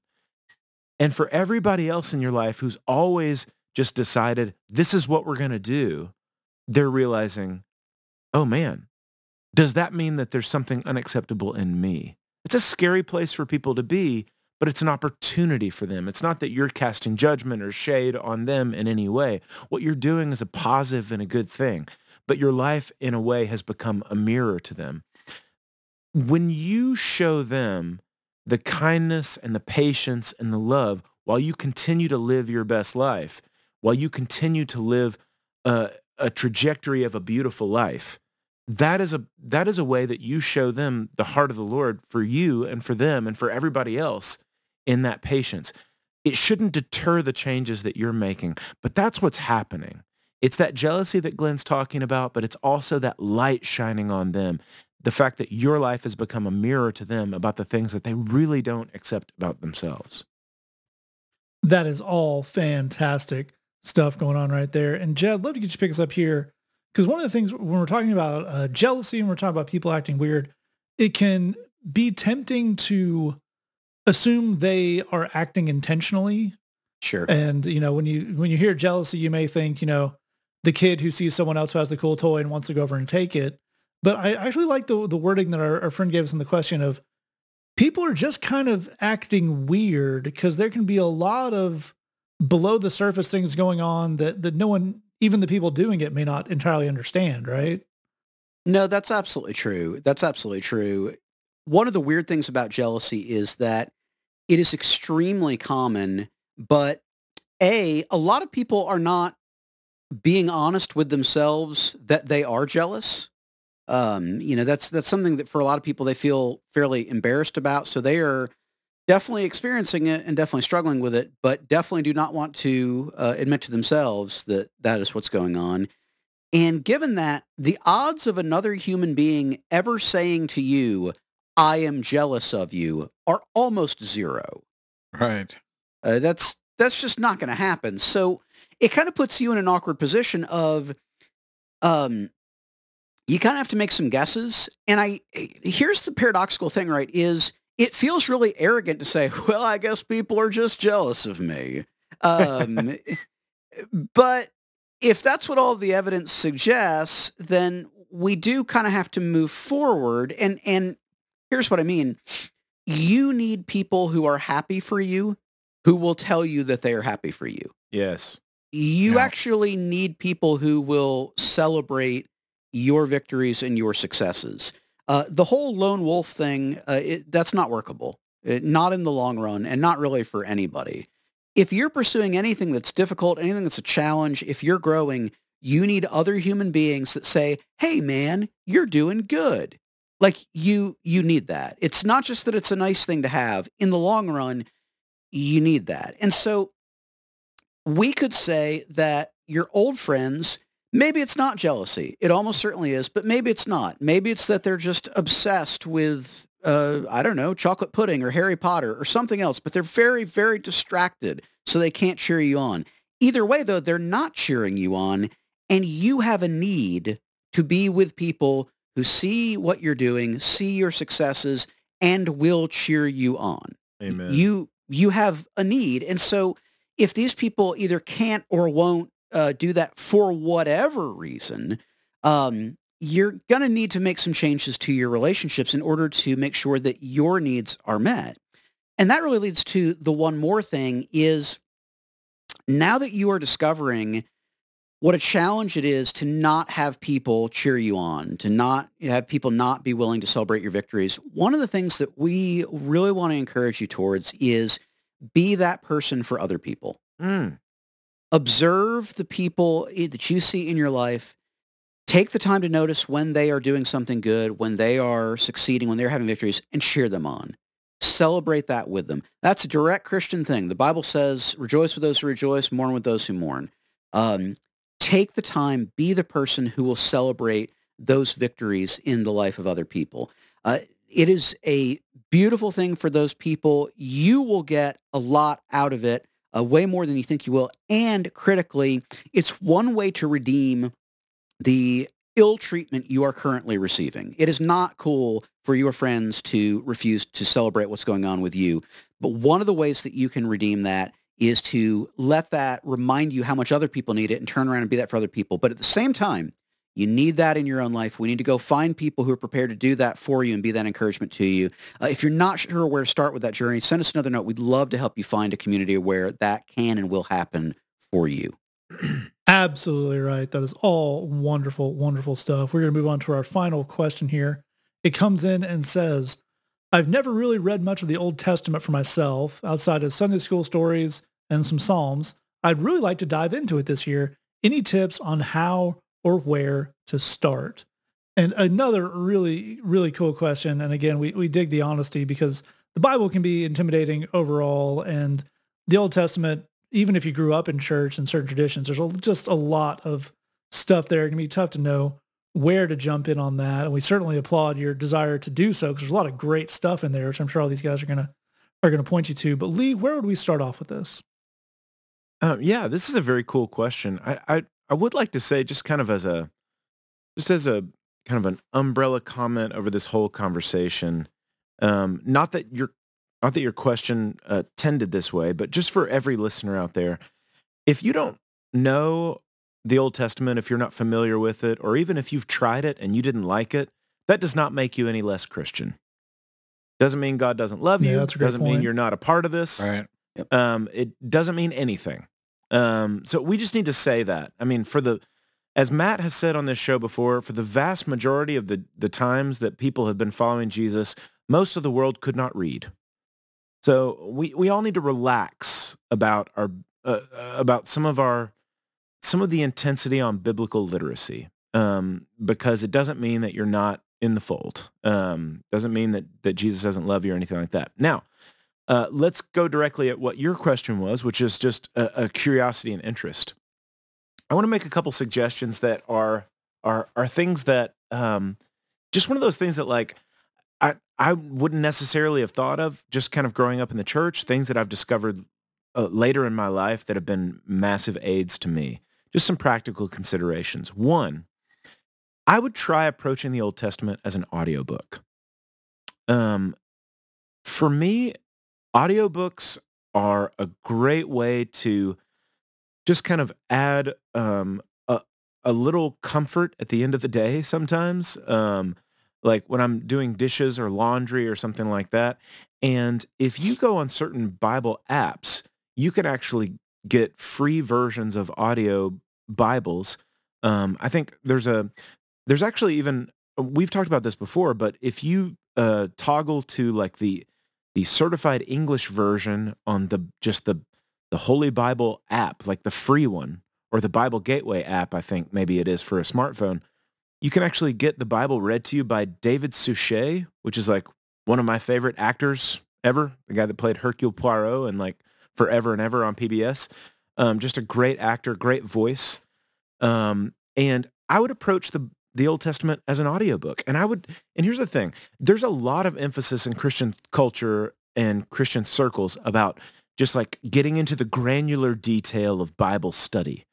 And for everybody else in your life who's always just decided this is what we're going to do, they're realizing, oh man, does that mean that there's something unacceptable in me? It's a scary place for people to be but it's an opportunity for them. It's not that you're casting judgment or shade on them in any way. What you're doing is a positive and a good thing, but your life in a way has become a mirror to them. When you show them the kindness and the patience and the love while you continue to live your best life, while you continue to live a, a trajectory of a beautiful life, that is a that is a way that you show them the heart of the Lord for you and for them and for everybody else in that patience. It shouldn't deter the changes that you're making, but that's what's happening. It's that jealousy that Glenn's talking about, but it's also that light shining on them. The fact that your life has become a mirror to them about the things that they really don't accept about themselves. That is all fantastic stuff going on right there. And Jed, love to get you to pick us up here because one of the things when we're talking about uh, jealousy and we're talking about people acting weird, it can be tempting to assume they are acting intentionally. Sure. And you know, when you when you hear jealousy, you may think, you know, the kid who sees someone else who has the cool toy and wants to go over and take it. But I actually like the the wording that our, our friend gave us in the question of people are just kind of acting weird because there can be a lot of below the surface things going on that that no one even the people doing it may not entirely understand, right? No, that's absolutely true. That's absolutely true. One of the weird things about jealousy is that it is extremely common, but A, a lot of people are not being honest with themselves that they are jealous. Um, you know, that's that's something that for a lot of people they feel fairly embarrassed about. So they are definitely experiencing it and definitely struggling with it, but definitely do not want to uh, admit to themselves that that is what's going on. And given that, the odds of another human being ever saying to you, I am jealous of you, are almost zero. Right. Uh, that's that's just not going to happen. So it kind of puts you in an awkward position of, um, you kind of have to make some guesses. And I here's the paradoxical thing, right? Is it feels really arrogant to say, well, I guess people are just jealous of me. Um, [laughs] but if that's what all the evidence suggests, then we do kind of have to move forward. And and here's what I mean. You need people who are happy for you, who will tell you that they are happy for you. Yes. You Yeah. actually need people who will celebrate your victories and your successes. Uh, the whole lone wolf thing, uh, it, that's not workable, It- not in the long run, and not really for anybody. If you're pursuing anything that's difficult, anything that's a challenge, if you're growing, you need other human beings that say, "Hey, man, you're doing good." Like you, you need that. It's not just that it's a nice thing to have. In the long run, you need that. And so we could say that your old friends, maybe it's not jealousy. It almost certainly is, but maybe it's not. Maybe it's that they're just obsessed with, uh, I don't know, chocolate pudding or Harry Potter or something else, but they're very, very distracted, so they can't cheer you on. Either way, though, they're not cheering you on, and you have a need to be with people who see what you're doing, see your successes, and will cheer you on. Amen. you you have a need. And so if these people either can't or won't uh, do that for whatever reason um, you're going to need to make some changes to your relationships in order to make sure that your needs are met. And that really leads to the one more thing is now that you are discovering what a challenge it is to not have people cheer you on, to not have people not be willing to celebrate your victories. One of the things that we really want to encourage you towards is be that person for other people. Mm. Observe the people that you see in your life. Take the time to notice when they are doing something good, when they are succeeding, when they're having victories, and cheer them on. Celebrate that with them. That's a direct Christian thing. The Bible says, rejoice with those who rejoice, mourn with those who mourn. Um, take the time, be the person who will celebrate those victories in the life of other people. Uh, it is a beautiful thing for those people. You will get a lot out of it, uh, way more than you think you will. And critically, it's one way to redeem the ill treatment you are currently receiving. It is not cool for your friends to refuse to celebrate what's going on with you. But one of the ways that you can redeem that is to let that remind you how much other people need it and turn around and be that for other people. But at the same time, you need that in your own life. We need to go find people who are prepared to do that for you and be that encouragement to you. Uh, if you're not sure where to start with that journey, send us another note. We'd love to help you find a community where that can and will happen for you. [clears throat] Absolutely right. That is all wonderful, wonderful stuff. We're going to move on to our final question here. It comes in and says, I've never really read much of the Old Testament for myself outside of Sunday school stories and some Psalms. I'd really like to dive into it this year. Any tips on how or where to start? And another really, really cool question. And again, we, we dig the honesty because the Bible can be intimidating overall. And the Old Testament, even if you grew up in church and certain traditions, there's just a lot of stuff there. It can be tough to know where to jump in on that. And we certainly applaud your desire to do so because there's a lot of great stuff in there, which I'm sure all these guys are gonna are gonna point you to. But Lee, where would we start off with this? Um, yeah, this is a very cool question. I, I I would like to say just kind of as a just as a kind of an umbrella comment over this whole conversation. Um, not that your not that your question uh, tended this way, but just for every listener out there, if you don't know the Old Testament, if you're not familiar with it, or even if you've tried it and you didn't like it, that does not make you any less Christian. Doesn't mean God doesn't love Yeah, you. that's a doesn't mean you're not a part of this Right. um, it doesn't mean anything. Um, so we just need to say that. I mean, for the, as Matt has said on this show before, for the vast majority of the, the times that people have been following Jesus, most of the world could not read. So we, we all need to relax about our, uh, about some of our, some of the intensity on biblical literacy, um, because it doesn't mean that you're not in the fold. Um, doesn't mean that, that Jesus doesn't love you or anything like that. Now, uh, let's go directly at what your question was, which is just a, a curiosity and interest. I want to make a couple suggestions that are are are things that um, just one of those things that like I I wouldn't necessarily have thought of just kind of growing up in the church. Things that I've discovered uh, later in my life that have been massive aids to me. Just some practical considerations. One, I would try approaching the Old Testament as an audiobook. Um, for me, audiobooks are a great way to just kind of add um, a, a little comfort at the end of the day sometimes. Um, like when I'm doing dishes or laundry or something like that. And if you go on certain Bible apps, you can actually get free versions of audio Bibles. Um, I think there's a there's actually even we've talked about this before, but if you uh, toggle to like the the certified English version on the just the the Holy Bible app, like the free one, or the Bible Gateway app, I think maybe it is for a smartphone, you can actually get the Bible read to you by David Suchet, which is like one of my favorite actors ever, the guy that played Hercule Poirot and like forever and ever on PBS. Um, just a great actor, great voice. Um, and I would approach the the Old Testament as an audiobook. And I would, and here's the thing, there's a lot of emphasis in Christian culture and Christian circles about just like getting into the granular detail of Bible study.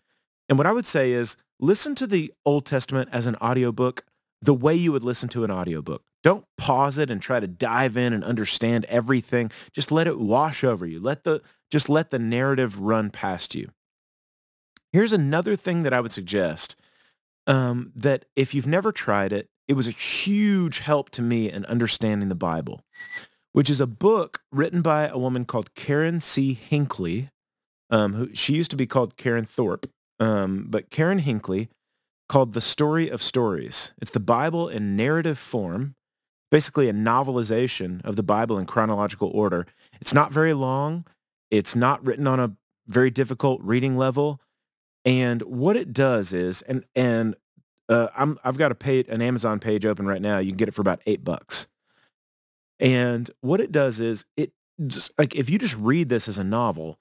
And what I would say is listen to the Old Testament as an audiobook the way you would listen to an audiobook. Don't pause it and try to dive in and understand everything. Just let it wash over you. Let the just let the narrative run past you. Here's another thing that I would suggest um, that if you've never tried it, it was a huge help to me in understanding the Bible, which is a book written by a woman called Karen C. Hinckley. Um, who she used to be called Karen Thorpe, um, but Karen Hinckley called The Story of Stories. It's the Bible in narrative form, basically a novelization of the Bible in chronological order. It's not very long. It's not written on a very difficult reading level. And what it does is, and and uh, I'm I've got a page, an Amazon page open right now. You can get it for about eight bucks. And what it does is, it just like if you just read this as a novel,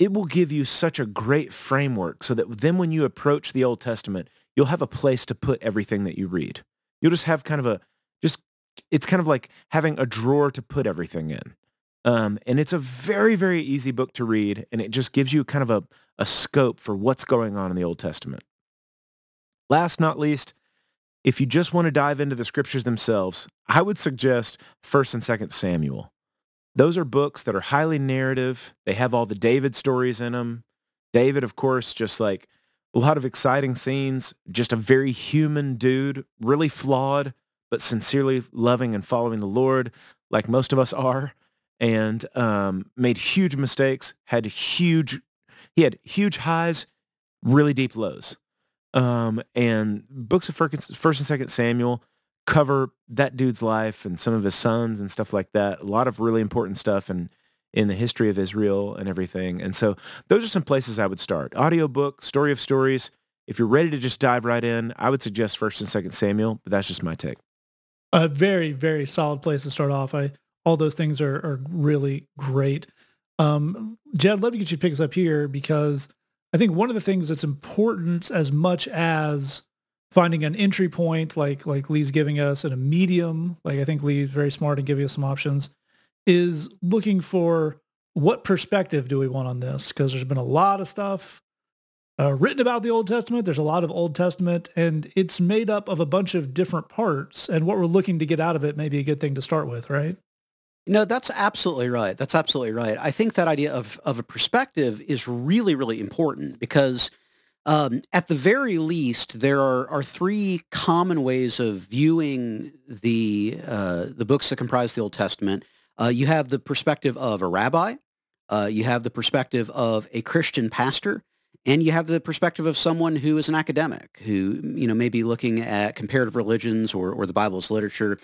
it will give you such a great framework, so that then when you approach the Old Testament, you'll have a place to put everything that you read. You'll just have kind of a just it's kind of like having a drawer to put everything in. Um, and it's a very, very easy book to read, and it just gives you kind of a, a scope for what's going on in the Old Testament. Last not least, if you just want to dive into the scriptures themselves, I would suggest 1st and 2nd Samuel. Those are books that are highly narrative. They have all the David stories in them. David, of course, just like a lot of exciting scenes, just a very human dude, really flawed, but sincerely loving and following the Lord like most of us are and um, made huge mistakes, had huge, he had huge highs, really deep lows. Um, and books of First and Second Samuel cover that dude's life and some of his sons and stuff like that. A lot of really important stuff and in, in the history of Israel and everything. And so those are some places I would start. Audiobook, Story of Stories. If you're ready to just dive right in, I would suggest First and Second Samuel, but that's just my take. A very, very solid place to start off. I all those things are, are really great. Um, Jed, love to get you to pick us up here because I think one of the things that's important as much as finding an entry point like like Lee's giving us and a medium, like I think Lee's very smart in giving us some options, is looking for what perspective do we want on this? Because there's been a lot of stuff uh, written about the Old Testament. There's a lot of Old Testament, and it's made up of a bunch of different parts. And what we're looking to get out of it may be a good thing to start with, right? No, that's absolutely right. That's absolutely right. I think that idea of, of a perspective is really, really important because um, at the very least, there are, are three common ways of viewing the, uh, the books that comprise the Old Testament. Uh, you have the perspective of a rabbi, uh, you have the perspective of a Christian pastor, and you have the perspective of someone who is an academic who you know may be looking at comparative religions or, or the Bible's literature.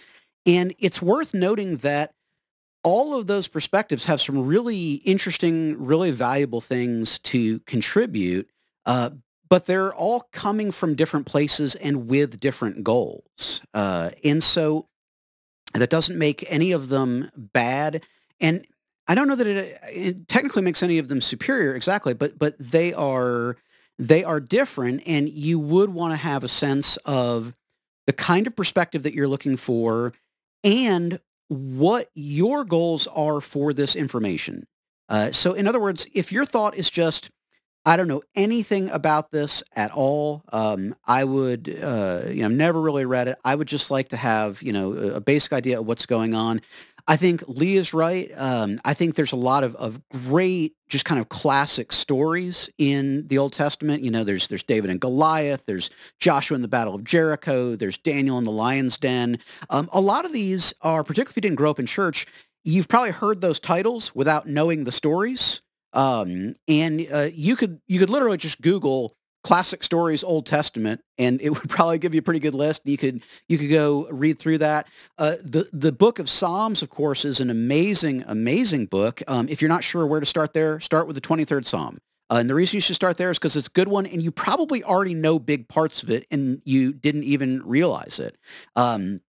And it's worth noting that all of those perspectives have some really interesting, really valuable things to contribute, uh, but they're all coming from different places and with different goals. Uh, and so that doesn't make any of them bad. And I don't know that it, it, technically makes any of them superior exactly, but but they are they are different, and you would want to have a sense of the kind of perspective that you're looking for and what your goals are for this information. Uh, so in other words, if your thought is just, I don't know anything about this at all. Um, I would, uh, you know, never really read it. I would just like to have, you know, a basic idea of what's going on. I think Lee is right. Um, I think there's a lot of, of great, just kind of classic stories in the Old Testament. You know, there's there's David and Goliath, there's Joshua in the Battle of Jericho, there's Daniel in the lion's den. Um, a lot of these are, particularly if you didn't grow up in church, you've probably heard those titles without knowing the stories. Um, and uh, you could you could literally just Google classic stories Old Testament, and it [laughs] would probably give you a pretty good list. You could you could go read through that. Uh, the the book of Psalms, of course, is an amazing amazing book. Um, if you're not sure where to start there, start with the 23rd Psalm. Uh, and the reason you should start there is because it's a good one, and you probably already know big parts of it, and you didn't even realize it. Um,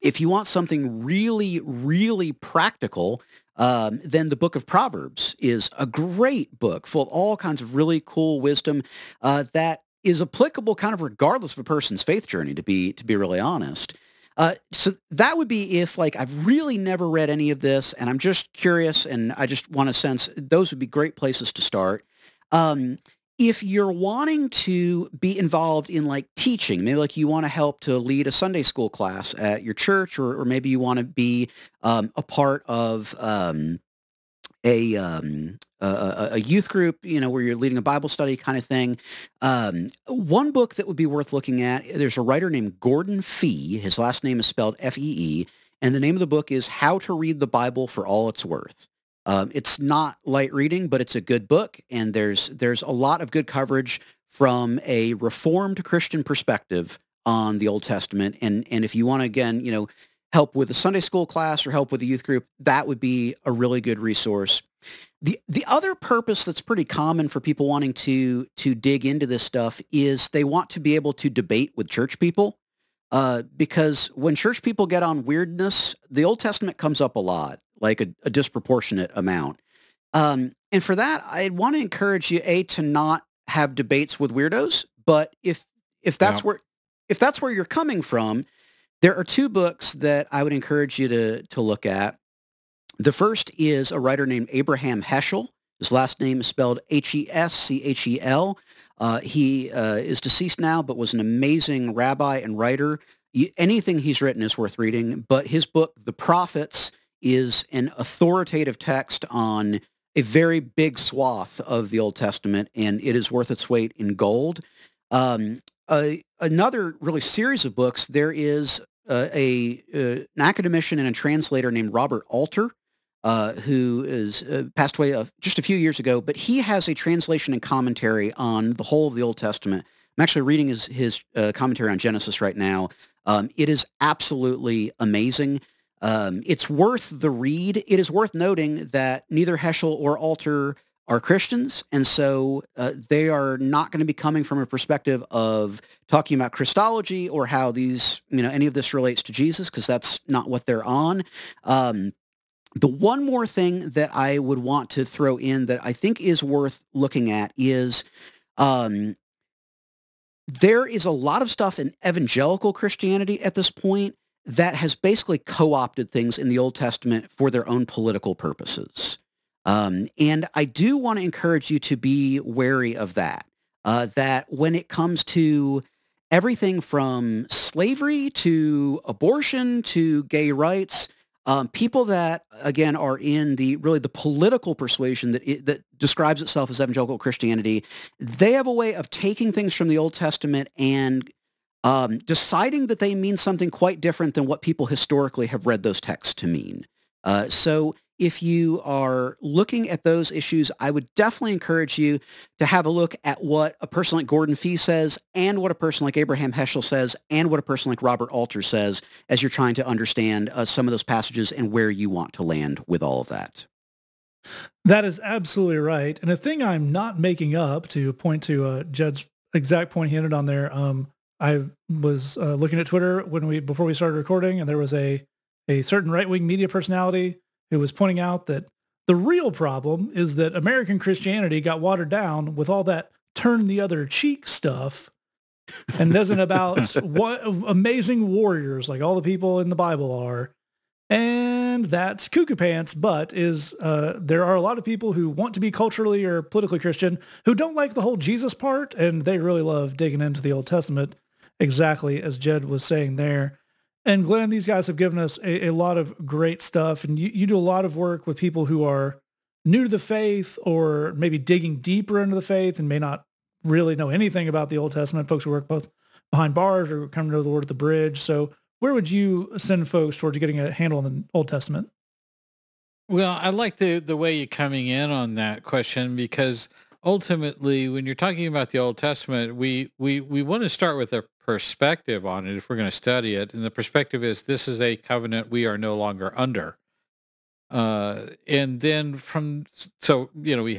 if you want something really, really practical, um, then the book of Proverbs is a great book full of all kinds of really cool wisdom uh, that is applicable kind of regardless of a person's faith journey, to be, to be really honest. Uh, so that would be if like I've really never read any of this and I'm just curious and I just want to sense those would be great places to start. Um, if you're wanting to be involved in like teaching, maybe like you want to help to lead a Sunday school class at your church, or, or maybe you want to be um, a part of um, a, um, a, a youth group, you know, where you're leading a Bible study kind of thing. Um, one book that would be worth looking at. There's a writer named Gordon Fee. His last name is spelled F-E-E, and the name of the book is How to Read the Bible for All It's Worth. Um, it's not light reading, but it's a good book, and there's there's a lot of good coverage from a Reformed Christian perspective on the Old Testament. And and if you want to again, you know, help with a Sunday school class or help with a youth group, that would be a really good resource. The the other purpose that's pretty common for people wanting to to dig into this stuff is they want to be able to debate with church people. Uh, because when church people get on weirdness, the Old Testament comes up a lot like a, a disproportionate amount. Um, and for that, I want to encourage you a to not have debates with weirdos. But if if that's yeah. where if that's where you're coming from, there are two books that I would encourage you to to look at. The first is a writer named Abraham Heschel. His last name is spelled H-E-S-C-H-E-L. Uh, he uh, is deceased now, but was an amazing rabbi and writer. Anything he's written is worth reading. But his book, The Prophets, is an authoritative text on a very big swath of the Old Testament, and it is worth its weight in gold. Um, another really series of books, there is uh, a uh, an academician and a translator named Robert Alter, uh, who is uh, passed away just a few years ago, but he has a translation and commentary on the whole of the Old Testament. I'm actually reading his his uh, commentary on Genesis right now. Um, it is absolutely amazing. Um, it's worth the read. It is worth noting that neither Heschel or Alter are Christians, and so uh, they are not going to be coming from a perspective of talking about Christology or how these, you know, any of this relates to Jesus, because that's not what they're on. Um, the one more thing that I would want to throw in that I think is worth looking at is um, there is a lot of stuff in evangelical Christianity at this point that has basically co-opted things in the Old Testament for their own political purposes. Um, and I do want to encourage you to be wary of that. Uh, that when it comes to everything from slavery to abortion to gay rights, um, people that again are in the really the political persuasion that it, that describes itself as evangelical Christianity, they have a way of taking things from the Old Testament and um, deciding that they mean something quite different than what people historically have read those texts to mean. Uh, so if you are looking at those issues, I would definitely encourage you to have a look at what a person like Gordon Fee says and what a person like Abraham Heschel says and what a person like Robert Alter says as you're trying to understand uh, some of those passages and where you want to land with all of that. That is absolutely right. And a thing I'm not making up to point to uh, Jed's exact point he ended on there, um, I was uh, looking at Twitter when we before we started recording, and there was a a certain right wing media personality who was pointing out that the real problem is that American Christianity got watered down with all that turn the other cheek stuff and isn't about [laughs] what amazing warriors like all the people in the Bible are. And that's cuckoo pants, but is uh, there are a lot of people who want to be culturally or politically Christian who don't like the whole Jesus part, and they really love digging into the Old Testament, exactly as Jed was saying there. And Glenn, these guys have given us a, a lot of great stuff, and you, you do a lot of work with people who are new to the faith or maybe digging deeper into the faith and may not really know anything about the Old Testament. Folks who work both behind bars or come to know the Lord at the bridge. So where would you send folks towards getting a handle on the Old Testament? Well, I like the the way you're coming in on that question because ultimately, when you're talking about the Old Testament, we we we want to start with a perspective on it if we're going to study it, and the perspective is this is a covenant we are no longer under. Uh, and then from so you know we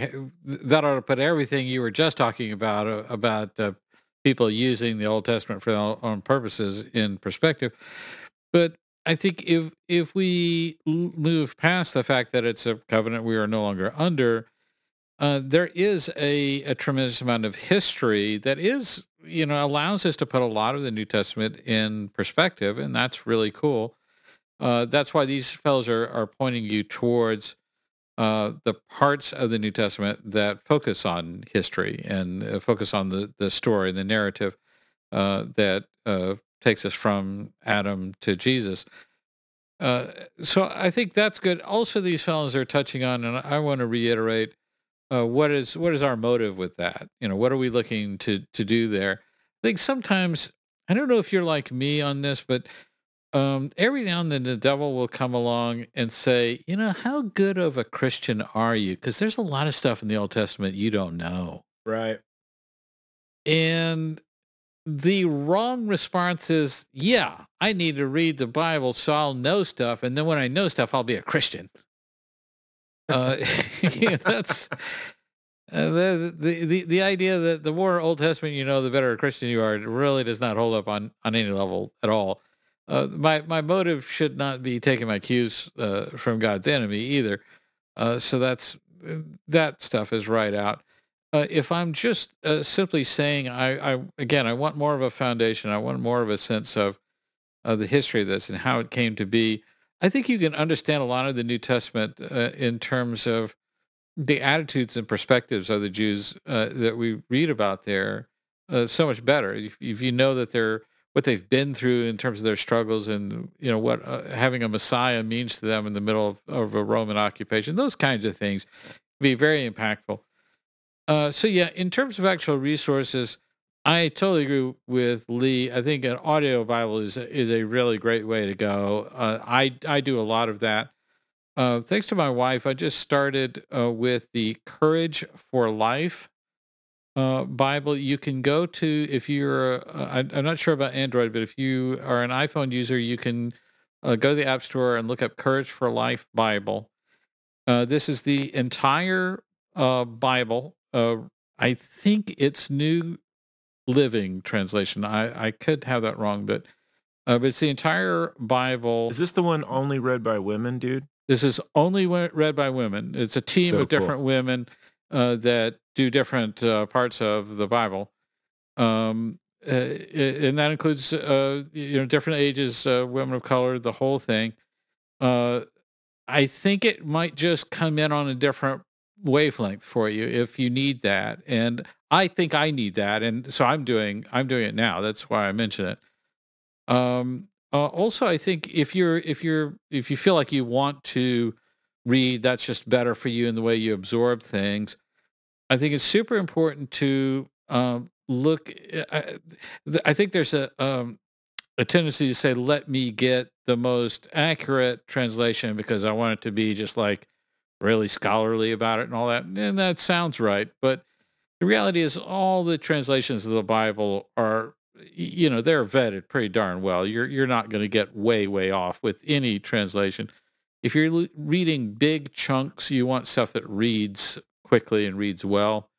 that ought to put everything you were just talking about uh, about uh, people using the Old Testament for their own purposes in perspective. But I think if if we move past the fact that it's a covenant we are no longer under, uh, there is a, a tremendous amount of history that is you know allows us to put a lot of the New Testament in perspective, and that's really cool. Uh, that's why these fellows are, are pointing you towards uh, the parts of the New Testament that focus on history and uh, focus on the, the story and the narrative uh, that takes us from Adam to Jesus. So I think that's good. Also, these fellows are touching on, and I want to reiterate, what is what is our motive with that? You know, what are we looking to to do there? I think sometimes I don't know if you're like me on this, but um, every now and then the devil will come along and say, you know, how good of a Christian are you? Because there's a lot of stuff in the Old Testament you don't know. Right. And the wrong response is, yeah, I need to read the Bible so I'll know stuff. And then when I know stuff, I'll be a Christian. Uh, [laughs] that's uh, the, the, the, the idea that the more Old Testament you know, the better a Christian you are, really does not hold up on, on any level at all. Uh, my my motive should not be taking my cues uh, from God's enemy either. Uh, so that's that stuff is right out. If I'm just simply saying, I, I again, I want more of a foundation. I want more of a sense of of the history of this and how it came to be. I think you can understand a lot of the New Testament in terms of the attitudes and perspectives of the Jews that we read about there so much better. If, if you know that they're what they've been through in terms of their struggles and you know what uh, having a messiah means to them in the middle of, of a roman occupation those kinds of things be very impactful uh, so yeah in terms of actual resources i totally agree with lee i think an audio bible is is a really great way to go uh, i i do a lot of that uh, thanks to my wife i just started uh, with the courage for life uh, Bible, you can go to if you're. Uh, I, am not sure about Android, but if you are an iPhone user, you can uh, go to the App Store and look up Courage for Life Bible. This is the entire Bible. I think it's New Living Translation. I, I could have that wrong, but but it's the entire Bible. Is this the one only read by women, dude? This is only read by women. It's a team so of different cool. women uh, that do different uh, parts of the Bible. Um, uh, and that includes, uh, you know, different ages, uh, women of color, the whole thing. Uh, I think it might just come in on a different wavelength for you if you need that. And I think I need that. And so I'm doing, I'm doing it now. That's why I mention it. Um, uh, also, I think if you're, if you're, if you feel like you want to read, that's just better for you in the way you absorb things. I think it's super important to um, look. I, I, think there's a um, a tendency to say, "Let me get the most accurate translation because I want it to be just like really scholarly about it and all that." And that sounds right, but the reality is, all the translations of the Bible are, you know, they're vetted pretty darn well. You're you're not going to get way way off with any translation. If you're reading big chunks, you want stuff that reads quickly and reads well.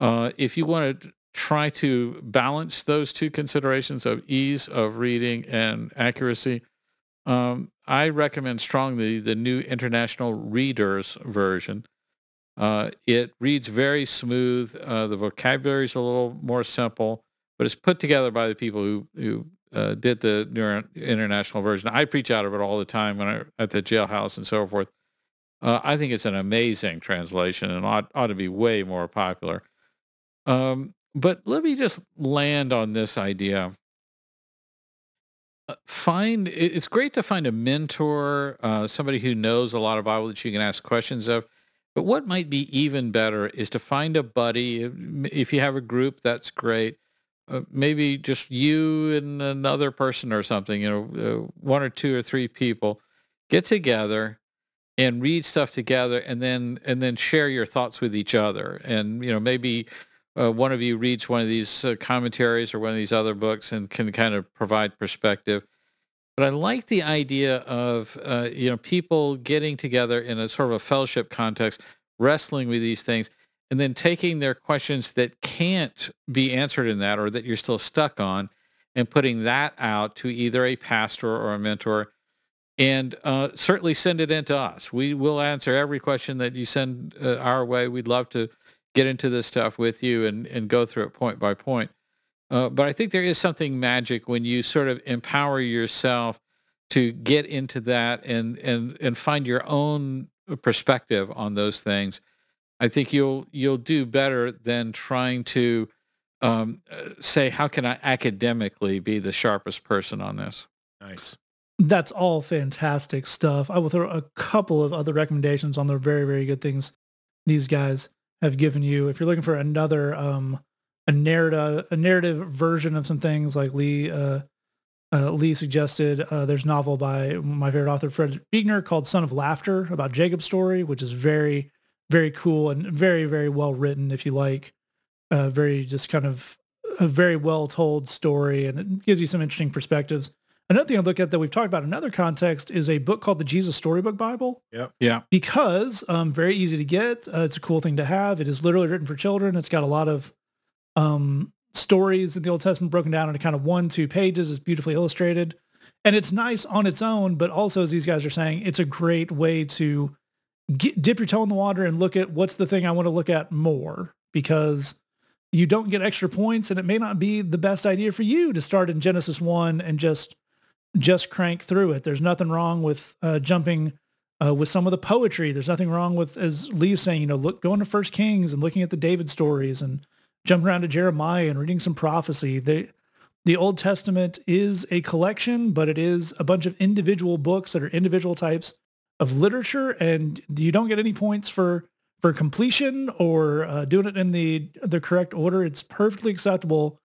Uh, if you want to try to balance those two considerations of ease of reading and accuracy, um, I recommend strongly the new International Readers version. Uh, it reads very smooth. Uh, the vocabulary is a little more simple, but it's put together by the people who who uh, did the New international version. I preach out of it all the time when I at the jailhouse and so forth. Uh, I think it's an amazing translation and ought, ought to be way more popular. Um, but let me just land on this idea. Uh, find it's great to find a mentor, uh, somebody who knows a lot of Bible that you can ask questions of. But what might be even better is to find a buddy. If you have a group, that's great. Uh, maybe just you and another person or something. You know, uh, one or two or three people get together and read stuff together and then and then share your thoughts with each other and you know maybe uh, one of you reads one of these uh, commentaries or one of these other books and can kind of provide perspective but i like the idea of uh, you know people getting together in a sort of a fellowship context wrestling with these things and then taking their questions that can't be answered in that or that you're still stuck on and putting that out to either a pastor or a mentor and uh, certainly send it in to us. We will answer every question that you send uh, our way. We'd love to get into this stuff with you and, and go through it point by point. Uh, but I think there is something magic when you sort of empower yourself to get into that and, and, and find your own perspective on those things. I think you'll you'll do better than trying to um, uh, say, how can I academically be the sharpest person on this? Nice. That's all fantastic stuff. I will throw a couple of other recommendations on the very, very good things these guys have given you. If you're looking for another um, a narrative a narrative version of some things like Lee uh, uh, Lee suggested, uh, there's a novel by my favorite author Fred Buechner called Son of Laughter about Jacob's story, which is very, very cool and very, very well written. If you like, uh, very just kind of a very well told story, and it gives you some interesting perspectives. Another thing I look at that we've talked about in another context is a book called the Jesus Storybook Bible. Yep. Yeah. Because um, very easy to get. Uh, it's a cool thing to have. It is literally written for children. It's got a lot of um, stories in the Old Testament broken down into kind of one, two pages. It's beautifully illustrated. And it's nice on its own, but also as these guys are saying, it's a great way to get, dip your toe in the water and look at what's the thing I want to look at more because you don't get extra points and it may not be the best idea for you to start in Genesis 1 and just just crank through it. There's nothing wrong with uh, jumping uh, with some of the poetry. There's nothing wrong with, as Lee's saying, you know, look going to First Kings and looking at the David stories and jumping around to Jeremiah and reading some prophecy. They, the Old Testament is a collection, but it is a bunch of individual books that are individual types of literature, and you don't get any points for for completion or uh, doing it in the the correct order. It's perfectly acceptable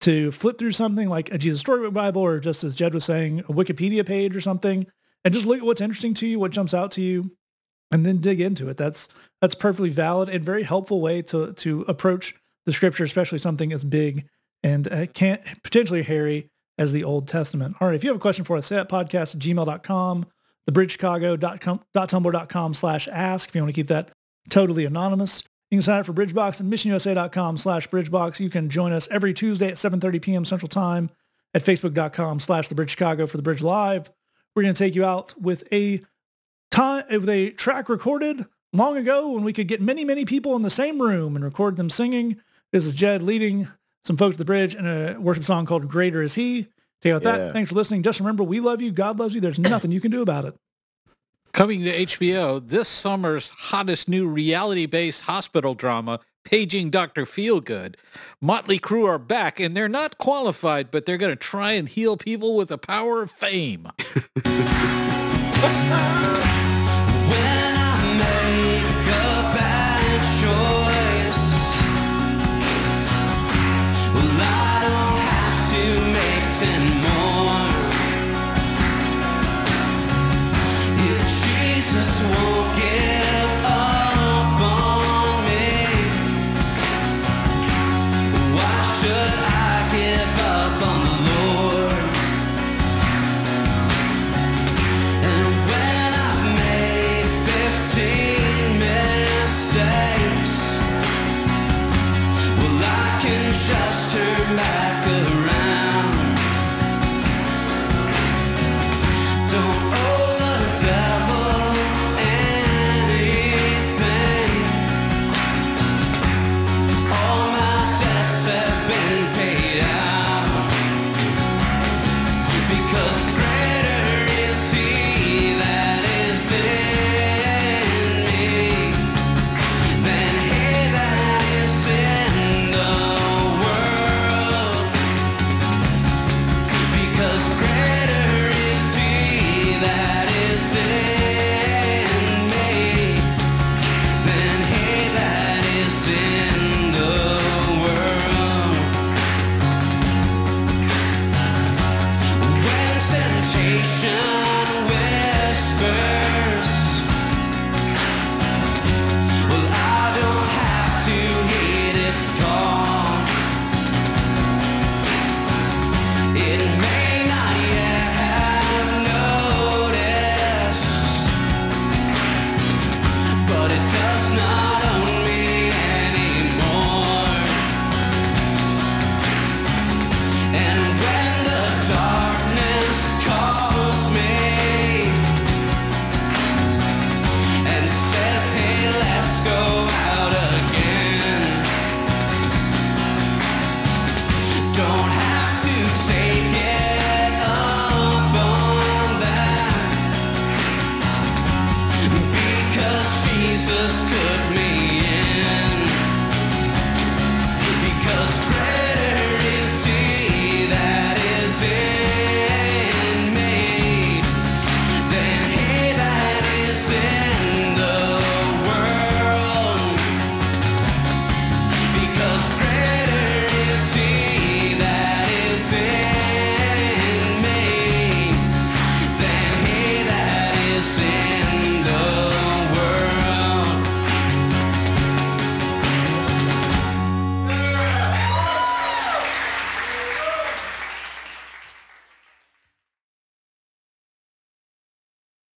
to flip through something like a Jesus Storybook Bible or just as Jed was saying, a Wikipedia page or something, and just look at what's interesting to you, what jumps out to you, and then dig into it. That's that's perfectly valid and very helpful way to to approach the scripture, especially something as big and uh, can't potentially hairy as the Old Testament. All right, if you have a question for us, say at podcast at gmail.com, thebridgechicago.tumblr.com slash ask if you want to keep that totally anonymous. You can sign up for BridgeBox at missionusa.com slash BridgeBox. You can join us every Tuesday at 7.30 p.m. Central Time at facebook.com slash The Bridge Chicago for The Bridge Live. We're going to take you out with a time with a track recorded long ago when we could get many, many people in the same room and record them singing. This is Jed leading some folks to the bridge in a worship song called Greater Is He. Take out yeah. that. Thanks for listening. Just remember, we love you. God loves you. There's nothing you can do about it. Coming to HBO, this summer's hottest new reality-based hospital drama, Paging Dr. Feelgood. Motley Crue are back, and they're not qualified, but they're going to try and heal people with the power of fame. [laughs] swore